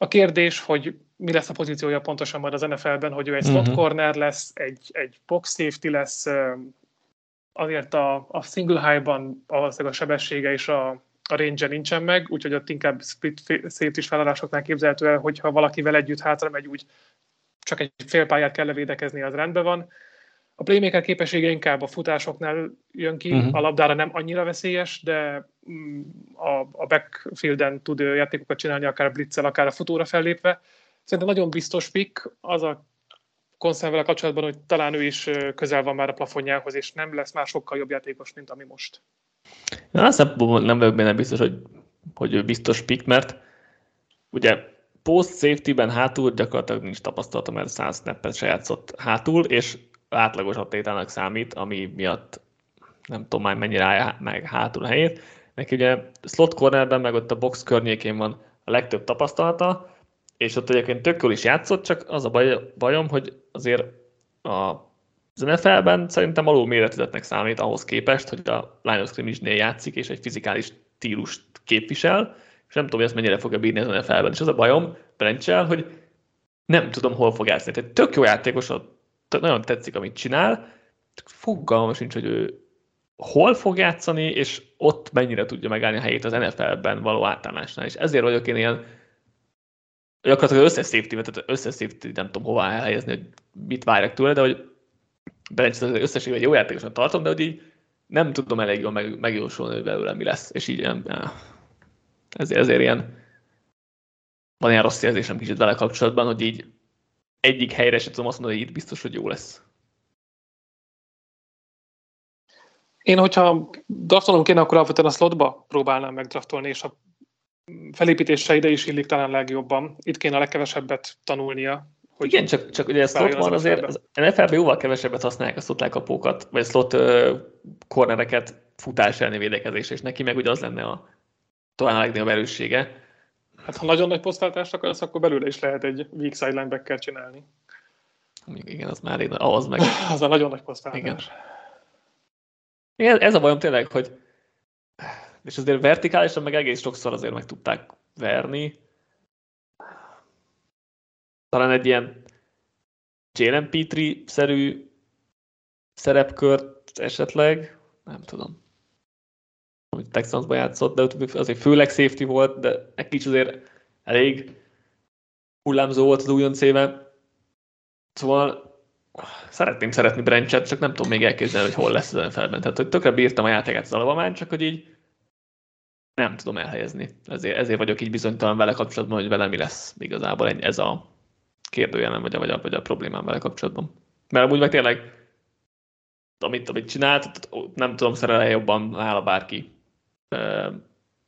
A kérdés, hogy mi lesz a pozíciója pontosan majd az NFL-ben, hogy ő egy slot uh-huh. corner lesz, egy, egy box safety lesz, azért a, a single high-ban valószínűleg a sebessége és a, a range nincsen meg, úgyhogy ott inkább split safety felállásoknál képzelhető el, hogyha valakivel együtt hátra megy, úgy csak egy fél pályát kell levédekezni, az rendben van. A playmaker képessége inkább a futásoknál jön ki, uh-huh. a labdára nem annyira veszélyes, de a, a backfielden tud játékokat csinálni, akár blitzel, akár a futóra fellépve. Szerintem nagyon biztos pick az a konszervvel kapcsolatban, hogy talán ő is közel van már a plafonjához, és nem lesz már sokkal jobb játékos, mint ami most. Na, azt nem vagyok benne biztos, hogy, hogy ő biztos pick, mert ugye post safety-ben hátul gyakorlatilag nincs tapasztalata, mert 100 snappet se játszott hátul, és átlagos atlétának számít, ami miatt nem tudom már mennyire állja meg hátul a helyét. Neki ugye slot cornerben, meg ott a box környékén van a legtöbb tapasztalata, és ott egyébként tök jól is játszott, csak az a baj, bajom, hogy azért a az NFL-ben szerintem alul méretűzetnek számít ahhoz képest, hogy a line of scrimmage-nél játszik, és egy fizikális stílust képvisel, és nem tudom, hogy ezt mennyire fogja bírni az NFL-ben. És az a bajom Brencsel, hogy nem tudom, hol fog játszani. Tehát tök jó játékos nagyon tetszik, amit csinál, fogalmam sincs, hogy ő hol fog játszani, és ott mennyire tudja megállni a helyét az NFL-ben való átállásnál. És ezért vagyok én ilyen gyakorlatilag összes safety tehát összes safety nem tudom hová elhelyezni, hogy mit várjak tőle, de hogy Berencs az összességében egy jó játékosnak tartom, de hogy így nem tudom elég jól meg, megjósolni, hogy belőle mi lesz, és így ilyen, ezért, ezért ilyen van ilyen rossz érzésem kicsit vele kapcsolatban, hogy így egyik helyre sem tudom azt mondani, hogy itt biztos, hogy jó lesz. Én, hogyha draftolnom kéne, akkor alapvetően a slotba próbálnám megdraftolni, és a felépítése ide is illik talán legjobban. Itt kéne a legkevesebbet tanulnia. Hogy Igen, csak, csak ugye a slot van azért, az NFL-ben jóval kevesebbet használják a slot lekapókat, vagy slot uh, cornereket futás elleni védekezés, és neki meg ugye az lenne a talán a legnagyobb erőssége. Hát ha nagyon nagy posztváltást akarsz, akkor belőle is lehet egy weak side linebacker csinálni. Igen, az már én, ahhoz meg. az a nagyon nagy posztváltás. Igen. Igen, ez a bajom tényleg, hogy és azért vertikálisan meg egész sokszor azért meg tudták verni. Talán egy ilyen Jalen Petrie-szerű szerepkört esetleg, nem tudom, amit Texansban játszott, de azért főleg safety volt, de egy kicsit azért elég hullámzó volt az újonc éve. Szóval szeretném szeretni Brenchet, csak nem tudom még elképzelni, hogy hol lesz az felben. Tehát, hogy tökre bírtam a játékát az alapomán, csak hogy így nem tudom elhelyezni. Ezért, ezért vagyok így bizonytalan vele kapcsolatban, hogy vele mi lesz igazából ez a kérdőjelem, vagy a, vagy a, vagy a problémám vele kapcsolatban. Mert amúgy meg tényleg, amit, amit csinált, nem tudom, szerelje jobban nála bárki,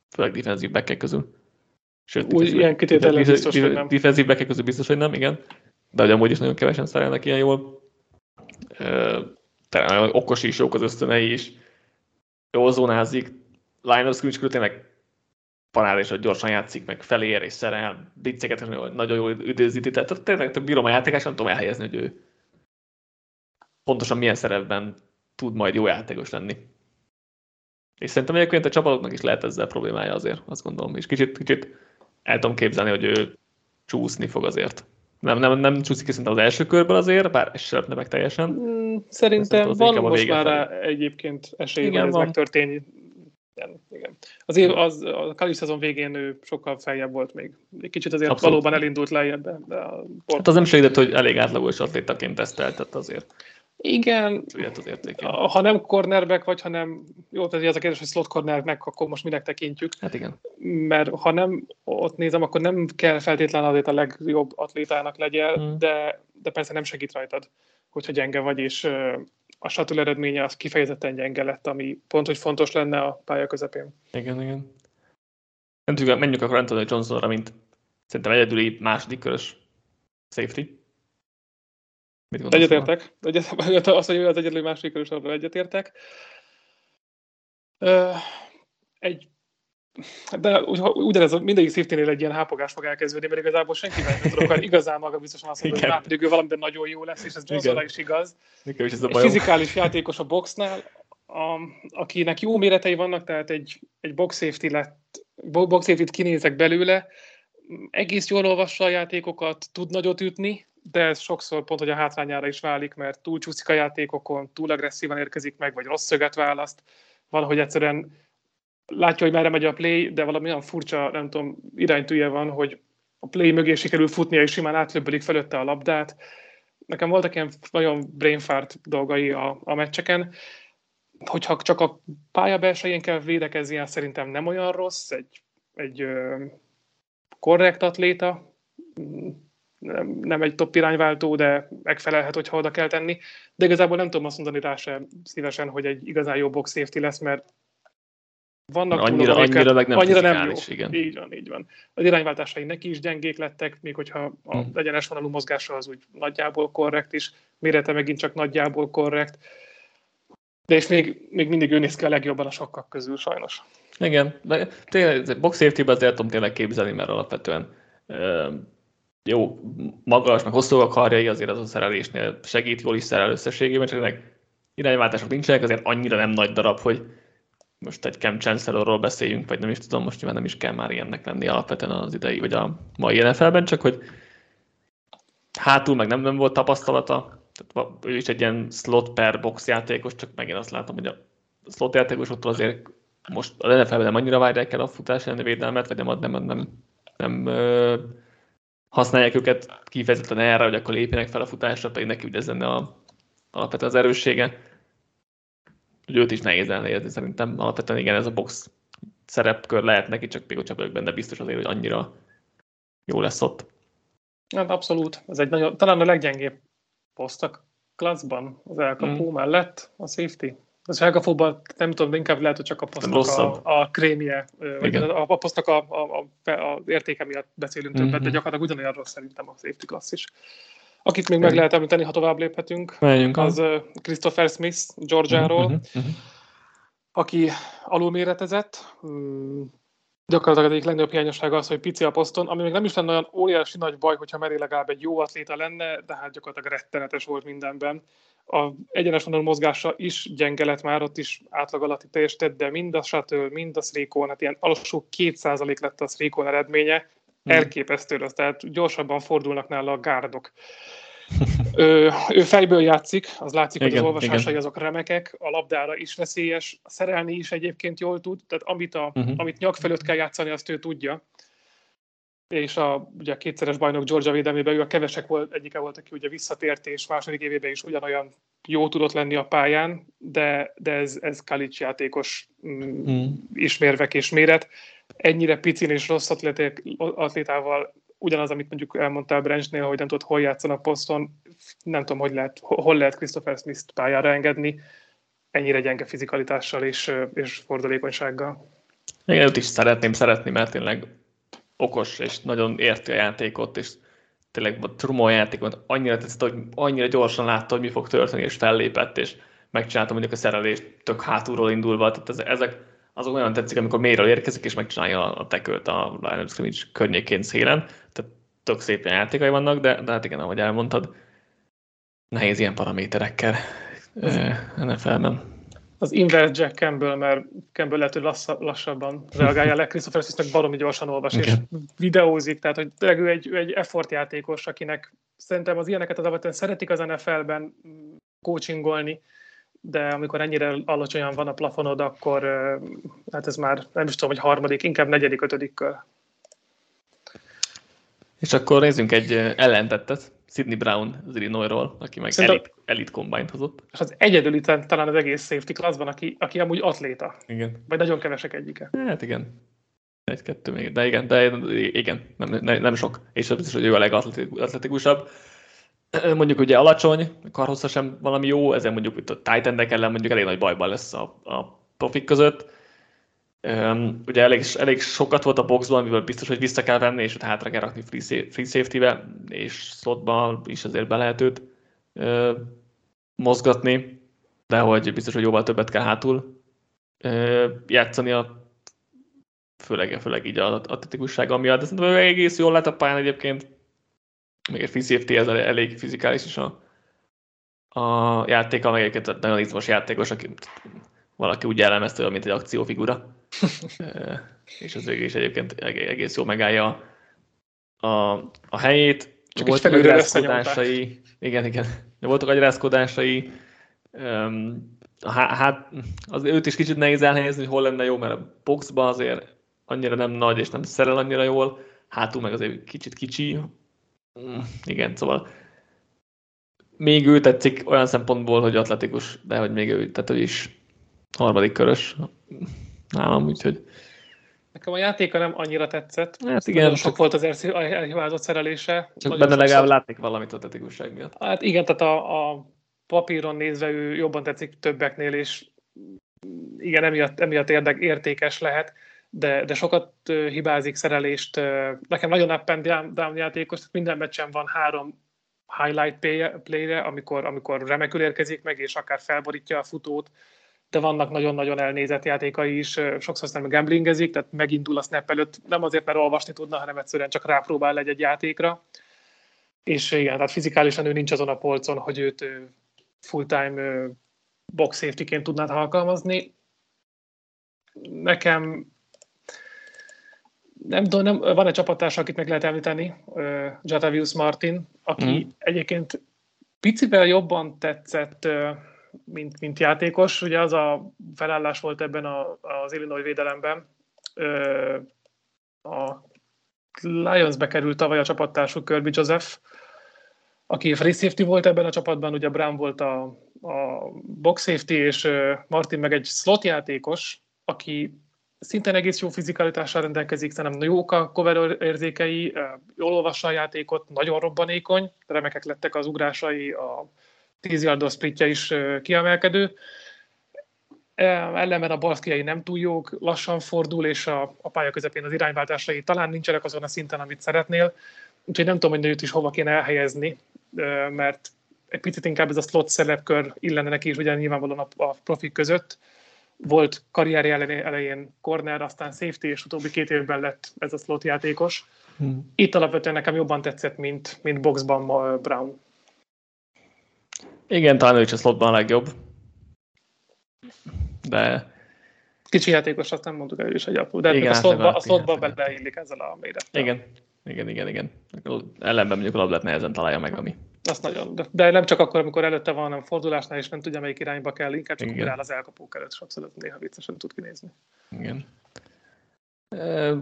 főleg defensív back közül. Sőt, Úgy, ilyen kitételen biztos, hogy nem. Defensív back közül biztos, hogy nem, igen. De hogy amúgy is nagyon kevesen szerelnek ilyen jól. Talán okos is, jók az ösztönei is. Jól zónázik, of scrimmage tényleg panál és gyorsan játszik, meg felér és szerel, blitzeket nagyon jól üdvözíti, tehát tényleg bírom a játékás, nem tudom elhelyezni, hogy ő pontosan milyen szerepben tud majd jó játékos lenni. És szerintem egyébként a csapatoknak is lehet ezzel problémája azért, azt gondolom, és kicsit, kicsit el tudom képzelni, hogy ő csúszni fog azért. Nem, nem, nem csúszik szerintem az első körből azért, bár ez sem meg teljesen. Mm, szerintem van most már rá egyébként esély, hogy ez megtörténni igen, igen. Az, év, az, a Kali szezon végén ő sokkal feljebb volt még. Egy kicsit azért Abszolút. valóban elindult lejjebb. De, de a hát az nem segített, hogy elég átlagos atlétaként teszteltett azért. Igen, az ha nem cornerback vagy, ha nem, jó, tehát az a kérdés, hogy slot cornernek, akkor most minek tekintjük. Hát igen. Mert ha nem ott nézem, akkor nem kell feltétlenül azért a legjobb atlétának legyen, hmm. de, de persze nem segít rajtad, hogyha gyenge vagy, és a satul eredménye az kifejezetten gyenge lett, ami pont, hogy fontos lenne a pálya közepén. Igen, igen. Nem tudjuk, menjünk akkor Anthony Johnsonra, mint szerintem egyedüli második körös safety. Egyetértek. Egyet, azt, hogy az egyedüli második körös, arra egyetértek. Egy de ugyanez mindegyik safety egy ilyen hápogás fog elkezdődni, mert igazából senki nem tudok igazán maga biztosan azt mondani, hogy pedig ő valamiben nagyon jó lesz, és ez Johnsonra is igaz. Nekem is ez a egy fizikális játékos a boxnál, a, akinek jó méretei vannak, tehát egy, egy box safety lett, box safety kinézek belőle, egész jól olvassa a játékokat, tud nagyot ütni, de ez sokszor pont, hogy a hátrányára is válik, mert túl csúszik a játékokon, túl agresszívan érkezik meg, vagy rossz szöget választ, valahogy egyszerűen látja, hogy merre megy a play, de valami olyan furcsa, nem tudom, iránytűje van, hogy a play mögé sikerül futnia, és simán átlöbbölik fölötte a labdát. Nekem voltak ilyen nagyon brainfart dolgai a, a meccseken, hogyha csak a pálya belsején kell védekezni, szerintem nem olyan rossz, egy, egy ö, korrekt atléta, nem, nem egy top irányváltó, de megfelelhet, hogyha oda kell tenni. De igazából nem tudom azt mondani rá sem szívesen, hogy egy igazán jó box safety lesz, mert vannak annyira, annyira meg nem annyira nem jó. Igen. Így van, így van. Az irányváltásai neki is gyengék lettek, még hogyha a hmm. egyenes vonalú mozgása az úgy nagyjából korrekt is, mérete megint csak nagyjából korrekt. De és még, még mindig ő néz ki a legjobban a sokkak közül, sajnos. Igen, de tényleg box safety-ben azért tudom tényleg képzelni, mert alapvetően jó, magas, meg hosszú a karjai, azért az a szerelésnél segít, jól is szerel összességében, csak ennek irányváltások nincsenek, azért annyira nem nagy darab, hogy most egy Cam Chancellorról beszéljünk, vagy nem is tudom, most nyilván nem is kell már ilyennek lenni alapvetően az idei, vagy a mai NFL-ben, csak hogy hátul meg nem, nem volt tapasztalata, tehát ő is egy ilyen slot per box játékos, csak megint azt látom, hogy a slot játékosoktól azért most a NFL-ben nem annyira várják el a futás elleni védelmet, vagy nem, nem, nem, nem, nem használják őket kifejezetten erre, hogy akkor lépjenek fel a futásra, pedig neki ugye ez lenne a, alapvetően az erőssége hogy őt is nehéz elnézni, szerintem alapvetően igen, ez a box szerepkör lehet neki, csak még csak vagyok benne biztos azért, hogy annyira jó lesz ott. Hát abszolút. Ez egy nagyon, talán a leggyengébb poszt a klasszban, az elkapó mm. mellett, a safety. Az Felgafóban nem tudom, inkább lehet, hogy csak a posztnak a, a krémje, vagy a, a posztnak a, a, a, a értéke miatt beszélünk többet, mm-hmm. de gyakorlatilag ugyanolyan rossz szerintem a safety class is. Akit még meg lehet említeni, ha tovább léphetünk, Menjünk az uh, Christopher Smith Georgiáról, mm-hmm. mm-hmm. aki alulméretezett, gyakorlatilag egyik legnagyobb hiányossága az, hogy pici a poszton, ami még nem is lenne olyan óriási nagy baj, hogyha Meri legalább egy jó atléta lenne, de hát gyakorlatilag rettenetes volt mindenben. A egyenes vonalú mozgása is gyenge lett már, ott is átlag alatti teljesített, de mind a shuttle, mind a Srikon, hát ilyen alsó 2% lett a Srikon eredménye, hmm. elképesztő az, tehát gyorsabban fordulnak nála a gárdok. ő, ő fejből játszik, az látszik, igen, hogy az olvasásai igen. azok remekek, a labdára is veszélyes, szerelni is egyébként jól tud, tehát amit, a, uh-huh. amit nyak fölött kell játszani, azt ő tudja. És a, ugye a kétszeres bajnok Georgia védelmében ő a kevesek volt, egyike volt, aki ugye visszatért, és második évében is ugyanolyan jó tudott lenni a pályán, de, de ez, ez Kalics játékos mm. ismérvek és méret. Ennyire picin és rossz atlétával ugyanaz, amit mondjuk elmondtál Brencsnél, hogy nem tudod, hol játszanak poszton, nem tudom, hogy lehet, hol lehet Christopher Smith-t pályára engedni, ennyire gyenge fizikalitással és, és fordalékonysággal. Igen, őt is szeretném szeretni, mert tényleg okos és nagyon érti a játékot, és tényleg a Truman játékot annyira tetszett, hogy annyira gyorsan látta, hogy mi fog történni, és fellépett, és megcsinálta mondjuk a szerelést tök hátulról indulva, tehát ezek azok olyan tetszik, amikor mélyről érkezik, és megcsinálja a tekölt a line of scrimmage környékén szélen. Tehát tök szép játékai vannak, de, de hát igen, ahogy elmondtad, nehéz ilyen paraméterekkel NFL-ben. Az inverse Jack Campbell, mert Campbell lehet, hogy lassz, lassabban reagálja le, Christopher Smith baromi gyorsan olvas, és videózik, tehát hogy tényleg ő egy, ő egy effort játékos, akinek szerintem az ilyeneket az alapvetően szeretik az NFL-ben coachingolni, de amikor ennyire alacsonyan van a plafonod, akkor hát ez már nem is tudom, hogy harmadik, inkább negyedik, ötödik kör. És akkor nézzünk egy ellentettet, Sidney Brown az Illinoisról, aki meg Szerintem, elit, elit combine hozott. És az egyedül itt talán az egész safety classban, aki, aki amúgy atléta. Igen. Vagy nagyon kevesek egyike. Hát igen. Egy-kettő még, de igen, de igen, nem, nem, nem sok. És az biztos, hogy ő a legatletikusabb mondjuk ugye alacsony, karhossza sem valami jó, ezzel mondjuk itt a titan ellen mondjuk elég nagy bajban lesz a, a profik között. Um, ugye elég, elég sokat volt a boxban, mivel biztos, hogy vissza kell venni, és ott hátra kell rakni free, free safety-be, és slotba is azért be lehet őt uh, mozgatni, de hogy biztos, hogy jóval többet kell hátul uh, játszani a főleg, főleg így a atletikussága miatt, de szerintem egész jól lett a pályán egyébként, még egy free safety, ez elég fizikális is a, a játéka, meg egyébként nagyon izmos játékos, aki valaki úgy jellemezte, mint egy akciófigura. és az is egyébként egész jól megállja a, a helyét. Csak voltak agyrázkodásai, igen, igen, voltak agyrázkodásai, hát az, őt is kicsit nehéz elhelyezni, hogy hol lenne jó, mert a boxban azért annyira nem nagy, és nem szerel annyira jól, hátul meg azért kicsit kicsi, igen, szóval még ő tetszik olyan szempontból, hogy atletikus, de hogy még ő, tehát ő is harmadik körös nálam, úgyhogy... Nekem a játéka nem annyira tetszett. Hát igen. Nagyon sok volt az elhibázott szerelése. Csak Nagyon benne legalább látnék valamit atletikusság miatt. Hát igen, tehát a, a papíron nézve ő jobban tetszik többeknél, és igen, emiatt, emiatt érdek, értékes lehet de, de sokat hibázik szerelést. Nekem nagyon up and down játékos, minden meccsen van három highlight play-re, amikor, amikor remekül érkezik meg, és akár felborítja a futót, de vannak nagyon-nagyon elnézett játékai is, sokszor nem gamblingezik, tehát megindul a snap előtt, nem azért, mert olvasni tudna, hanem egyszerűen csak rápróbál egy-egy játékra. És igen, tehát fizikálisan ő nincs azon a polcon, hogy őt full-time box safety-ként tudnád alkalmazni. Nekem nem tudom, nem, van egy csapattárs, akit meg lehet említeni, uh, Jatavius Martin, aki mm. egyébként picivel jobban tetszett, uh, mint, mint játékos. Ugye az a felállás volt ebben a, az Illinois védelemben. Uh, a Lions került tavaly a csapattársuk Kirby Joseph, aki free safety volt ebben a csapatban, ugye Brown volt a, a box safety, és Martin meg egy slot játékos, aki szintén egész jó fizikalitással rendelkezik, szerintem jók a cover érzékei, jól olvassa a játékot, nagyon robbanékony, remekek lettek az ugrásai, a 10 yardos splitje is kiemelkedő. ellenben a balszkiai nem túl jók, lassan fordul, és a, a pálya közepén az irányváltásai talán nincsenek azon a szinten, amit szeretnél. Úgyhogy nem tudom, hogy őt is hova kéne elhelyezni, mert egy picit inkább ez a slot szerepkör illene neki is, ugye nyilvánvalóan a, a profik között. Volt karrierje elején corner, aztán safety, és utóbbi két évben lett ez a slot játékos. Hmm. Itt alapvetően nekem jobban tetszett, mint, mint boxban Brown. Igen, talán ő is a slotban a legjobb. De... Kicsi játékos, azt nem mondtuk el is egy apró, de igen, a slotba, a slotba beleillik ezzel a mérettel. Igen, igen, igen, igen. Ellenben mondjuk a labdát nehezen találja meg, ami. Azt nagyon. De, de nem csak akkor, amikor előtte van, hanem fordulásnál, és nem tudja, melyik irányba kell, inkább csak áll az elkapók előtt, sokszor néha viccesen tud kinézni. Igen. E,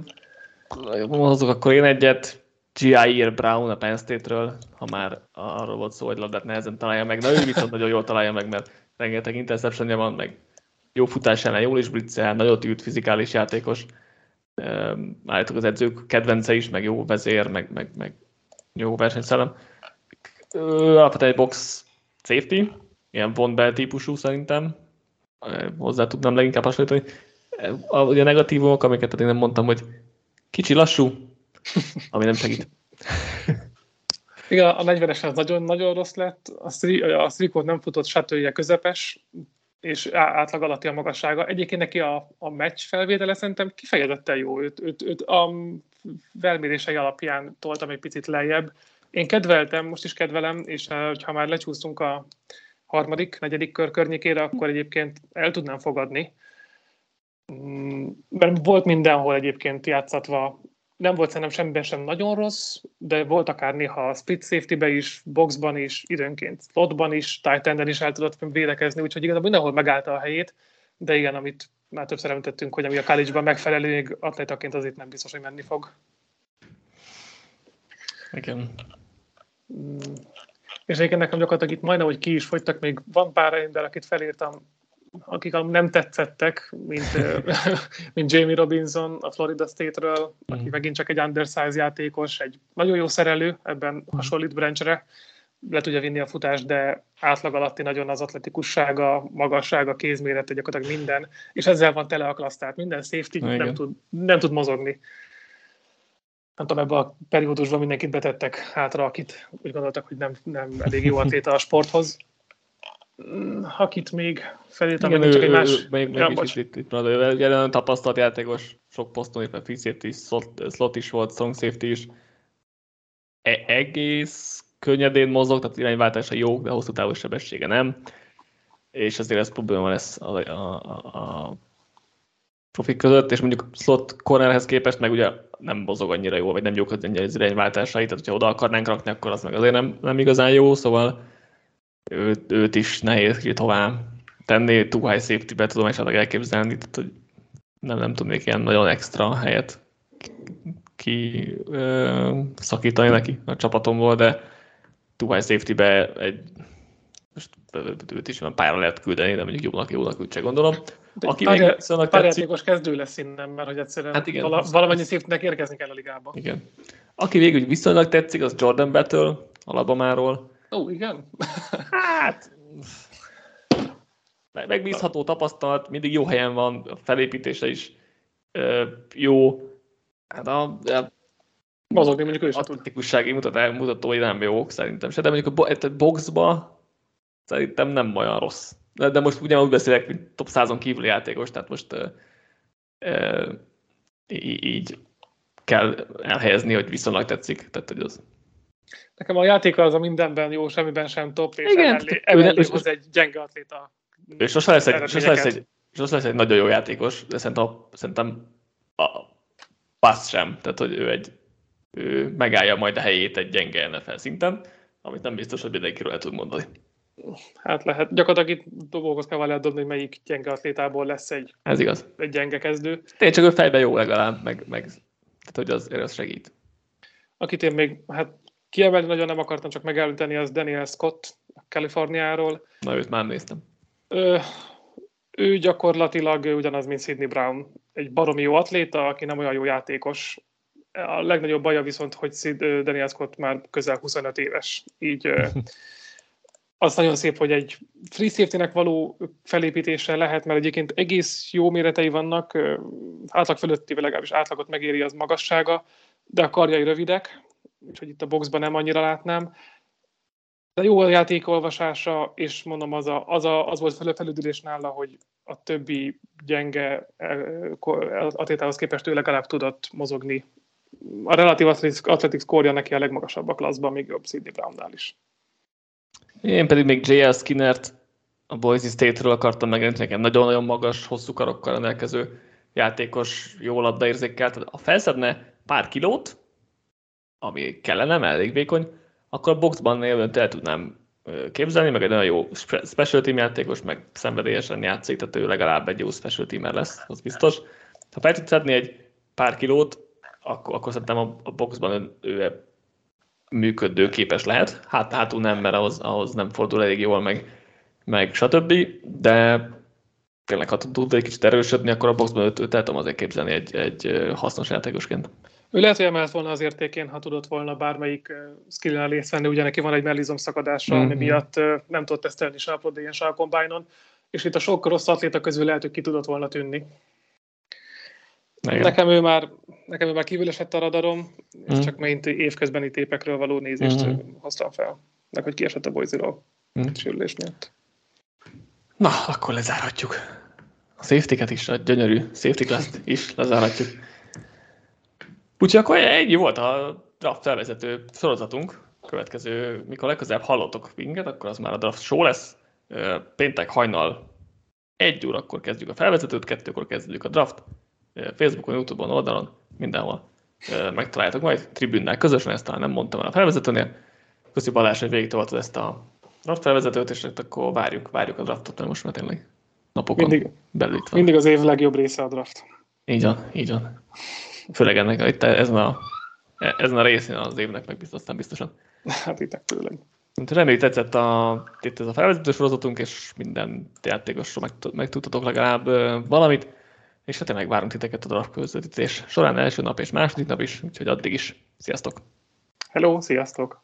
Mondhatok akkor én egyet, G.I.R. Brown a Penn State-ről, ha már arról volt szó, hogy labdát nehezen találja meg. Na ő viszont nagyon jól találja meg, mert rengeteg interceptionja van, meg jó futás ellen, jól is blitzel, nagyon tűrt fizikális játékos. Állítok az edzők kedvence is, meg jó vezér, meg, meg, meg jó versenyszellem. Alapvetően egy box safety, ilyen von Bell típusú szerintem, hozzá tudnám leginkább hasonlítani. A, a negatívumok, amiket én nem mondtam, hogy kicsi lassú, ami nem segít. Igen, a 40-es az nagyon-nagyon rossz lett, a, Strikot nem futott satője közepes, és átlag alatti a magassága. Egyébként neki a, a meccs felvétele szerintem kifejezetten jó. Őt, őt, őt a felmérései alapján toltam egy picit lejjebb. Én kedveltem, most is kedvelem, és eh, ha már lecsúsztunk a harmadik, negyedik kör környékére, akkor egyébként el tudnám fogadni. Mm, mert volt mindenhol egyébként játszatva nem volt szerintem semmiben sem nagyon rossz, de volt akár néha split safety-be is, boxban is, időnként slotban is, tight is el tudott védekezni, úgyhogy igazából mindenhol megállta a helyét, de igen, amit már többször említettünk, hogy ami a college-ban megfelelő, még atlétaként az itt nem biztos, hogy menni fog. Igen. Mm. És egyébként nekem gyakorlatilag itt majdnem, hogy ki is fogytak, még van pár ember, akit felírtam akik nem tetszettek, mint, mint Jamie Robinson a Florida State-ről, aki mm. megint csak egy undersize játékos, egy nagyon jó szerelő, ebben mm. hasonlít Branchre, le tudja vinni a futást, de átlag alatti nagyon az atletikussága, magassága, kézmérete, gyakorlatilag minden, és ezzel van tele a klassz, tehát minden safety nem tud, nem tud mozogni. Nem tudom, ebben a periódusban mindenkit betettek hátra, akit úgy gondoltak, hogy nem, nem elég jó atléta a sporthoz. Akit még felírtam, Igen, ő, csak egy más... Még, még ja, is itt, itt marad, jelen tapasztalt játékos, sok poszton, éppen free safety, slot, slot is volt, strong safety is. E- egész könnyedén mozog, tehát irányváltása jó, de hosszú távú sebessége nem. És azért ez probléma lesz a, a, a, a profik között, és mondjuk slot cornerhez képest meg ugye nem mozog annyira jó, vagy nem jók az irányváltásai, tehát hogyha oda akarnánk rakni, akkor az meg azért nem, nem igazán jó, szóval őt, őt is nehéz ki tovább tenni, too high safety-be tudom esetleg elképzelni, tehát hogy nem, nem tudnék ilyen nagyon extra helyet ki ö, szakítani neki a csapatomból, de too high safety-be egy most őt is olyan pályára lehet küldeni, de mondjuk jónak, jónak úgy csak gondolom. De Aki pár, még viszonylag tetszik... kezdő lesz innen, mert hogy egyszerűen hát igen, vala, valamennyi safety érkezni kell a ligába. Igen. Aki végül viszonylag tetszik, az Jordan Battle, Alabamáról. Ó, igen? Hát, megbízható tapasztalat, mindig jó helyen van, a felépítése is ö, jó. Hát a, a Mozogni mondjuk ő is atletikussági mutat, mutatói nem jók szerintem se, de mondjuk a, a boxba szerintem nem olyan rossz. De, de most ugyanúgy beszélek, mint top 100-on kívüli játékos, tehát most ö, ö, így kell elhelyezni, hogy viszonylag tetszik. Tehát, hogy az Nekem a játéka az a mindenben jó, semmiben sem top, és Igen, emellé, emellé hoz egy gyenge atléta. És most lesz egy, most lesz egy, most lesz egy nagyon jó játékos, de szerintem, szerintem a passz sem, tehát hogy ő egy ő megállja majd a helyét egy gyenge NFL szinten, amit nem biztos, hogy mindenkiről el tud mondani. Hát lehet. Gyakorlatilag itt dobókhoz kell valamit dobni, hogy melyik gyenge atlétából lesz egy, Ez igaz. egy gyenge kezdő. Tényleg csak ő fejben jó legalább, meg, meg tehát hogy az, az segít. Akit én még, hát Kiemelni nagyon nem akartam csak megelőteni, az Daniel Scott Kaliforniáról. Na, őt már néztem. Ő, ő gyakorlatilag ugyanaz, mint Sidney Brown. Egy baromi jó atléta, aki nem olyan jó játékos. A legnagyobb baja viszont, hogy Sid, Daniel Scott már közel 25 éves. Így az nagyon szép, hogy egy free safety való felépítése lehet, mert egyébként egész jó méretei vannak, átlag fölötti, legalábbis átlagot megéri az magassága, de a karjai rövidek, úgyhogy itt a boxban nem annyira látnám. De jó a játékolvasása, és mondom, az, a, az, a, az volt felüdülés nála, hogy a többi gyenge atlétához képest ő legalább tudott mozogni. A relatív athletics kórja neki a legmagasabb a klaszban, még jobb Sidney Brownnál is. Én pedig még J.L. Skinnert a Boise State-ről akartam megjelenteni, nekem nagyon-nagyon magas, hosszú karokkal rendelkező játékos, jó labdaérzékkel. Tehát ha felszedne pár kilót, ami kellene, mert elég vékony, akkor a boxban élőn el tudnám képzelni, meg egy nagyon jó special team játékos, meg szenvedélyesen játszik, tehát ő legalább egy jó special teamer lesz, az biztos. Ha fel tud szedni egy pár kilót, akkor, akkor szerintem a, a boxban ő, ő működő képes lehet. Hát hátul nem, mert ahhoz, ahhoz nem fordul elég jól, meg, meg stb. De tényleg, ha tud egy kicsit erősödni, akkor a boxban őt, őt el tudom azért képzelni egy, egy hasznos játékosként. Ő lehet, hogy emelt volna az értékén, ha tudott volna bármelyik skill részt venni, ugye neki van egy mellizom szakadása, mm-hmm. ami mhm. miatt nem tudott tesztelni sápod ilyen sálkombájnon, és itt a sok rossz atléta közül lehet, hogy ki tudott volna tűnni. Igen. Nekem ő már, nekem ő már kívül esett a radarom, és mm. csak megint évközbeni tépekről való nézést mm. hoztam fel. Meg hogy kiesett a bolyziról mm. sérülés miatt. Na, akkor lezárhatjuk. A safety is, a gyönyörű safety is lezárhatjuk. Úgyhogy akkor egy volt a draft felvezető sorozatunk. Következő, mikor legközelebb hallottok minket, akkor az már a draft show lesz. Péntek hajnal egy órakor kezdjük a felvezetőt, kettőkor kezdjük a draft. Facebookon, Youtube-on, oldalon, mindenhol megtaláljátok majd tribünnel közösen, ezt talán nem mondtam el a felvezetőnél. Köszi Balázs, hogy végig ezt a draft felvezetőt, és akkor várjuk, várjuk a draftot, mert most már tényleg napokon mindig, belül itt van. Mindig az év legjobb része a draft. Így van, így van. Főleg ennek, itt ezen a, ezen a részén az évnek meg biztosan. Hát itt főleg. Reméljük tetszett a, itt ez a felvezető sorozatunk, és minden játékosról meg, meg tudtatok legalább valamit és hát tényleg várunk titeket a draft közvetítés során első nap és második nap is, úgyhogy addig is. Sziasztok! Hello, sziasztok!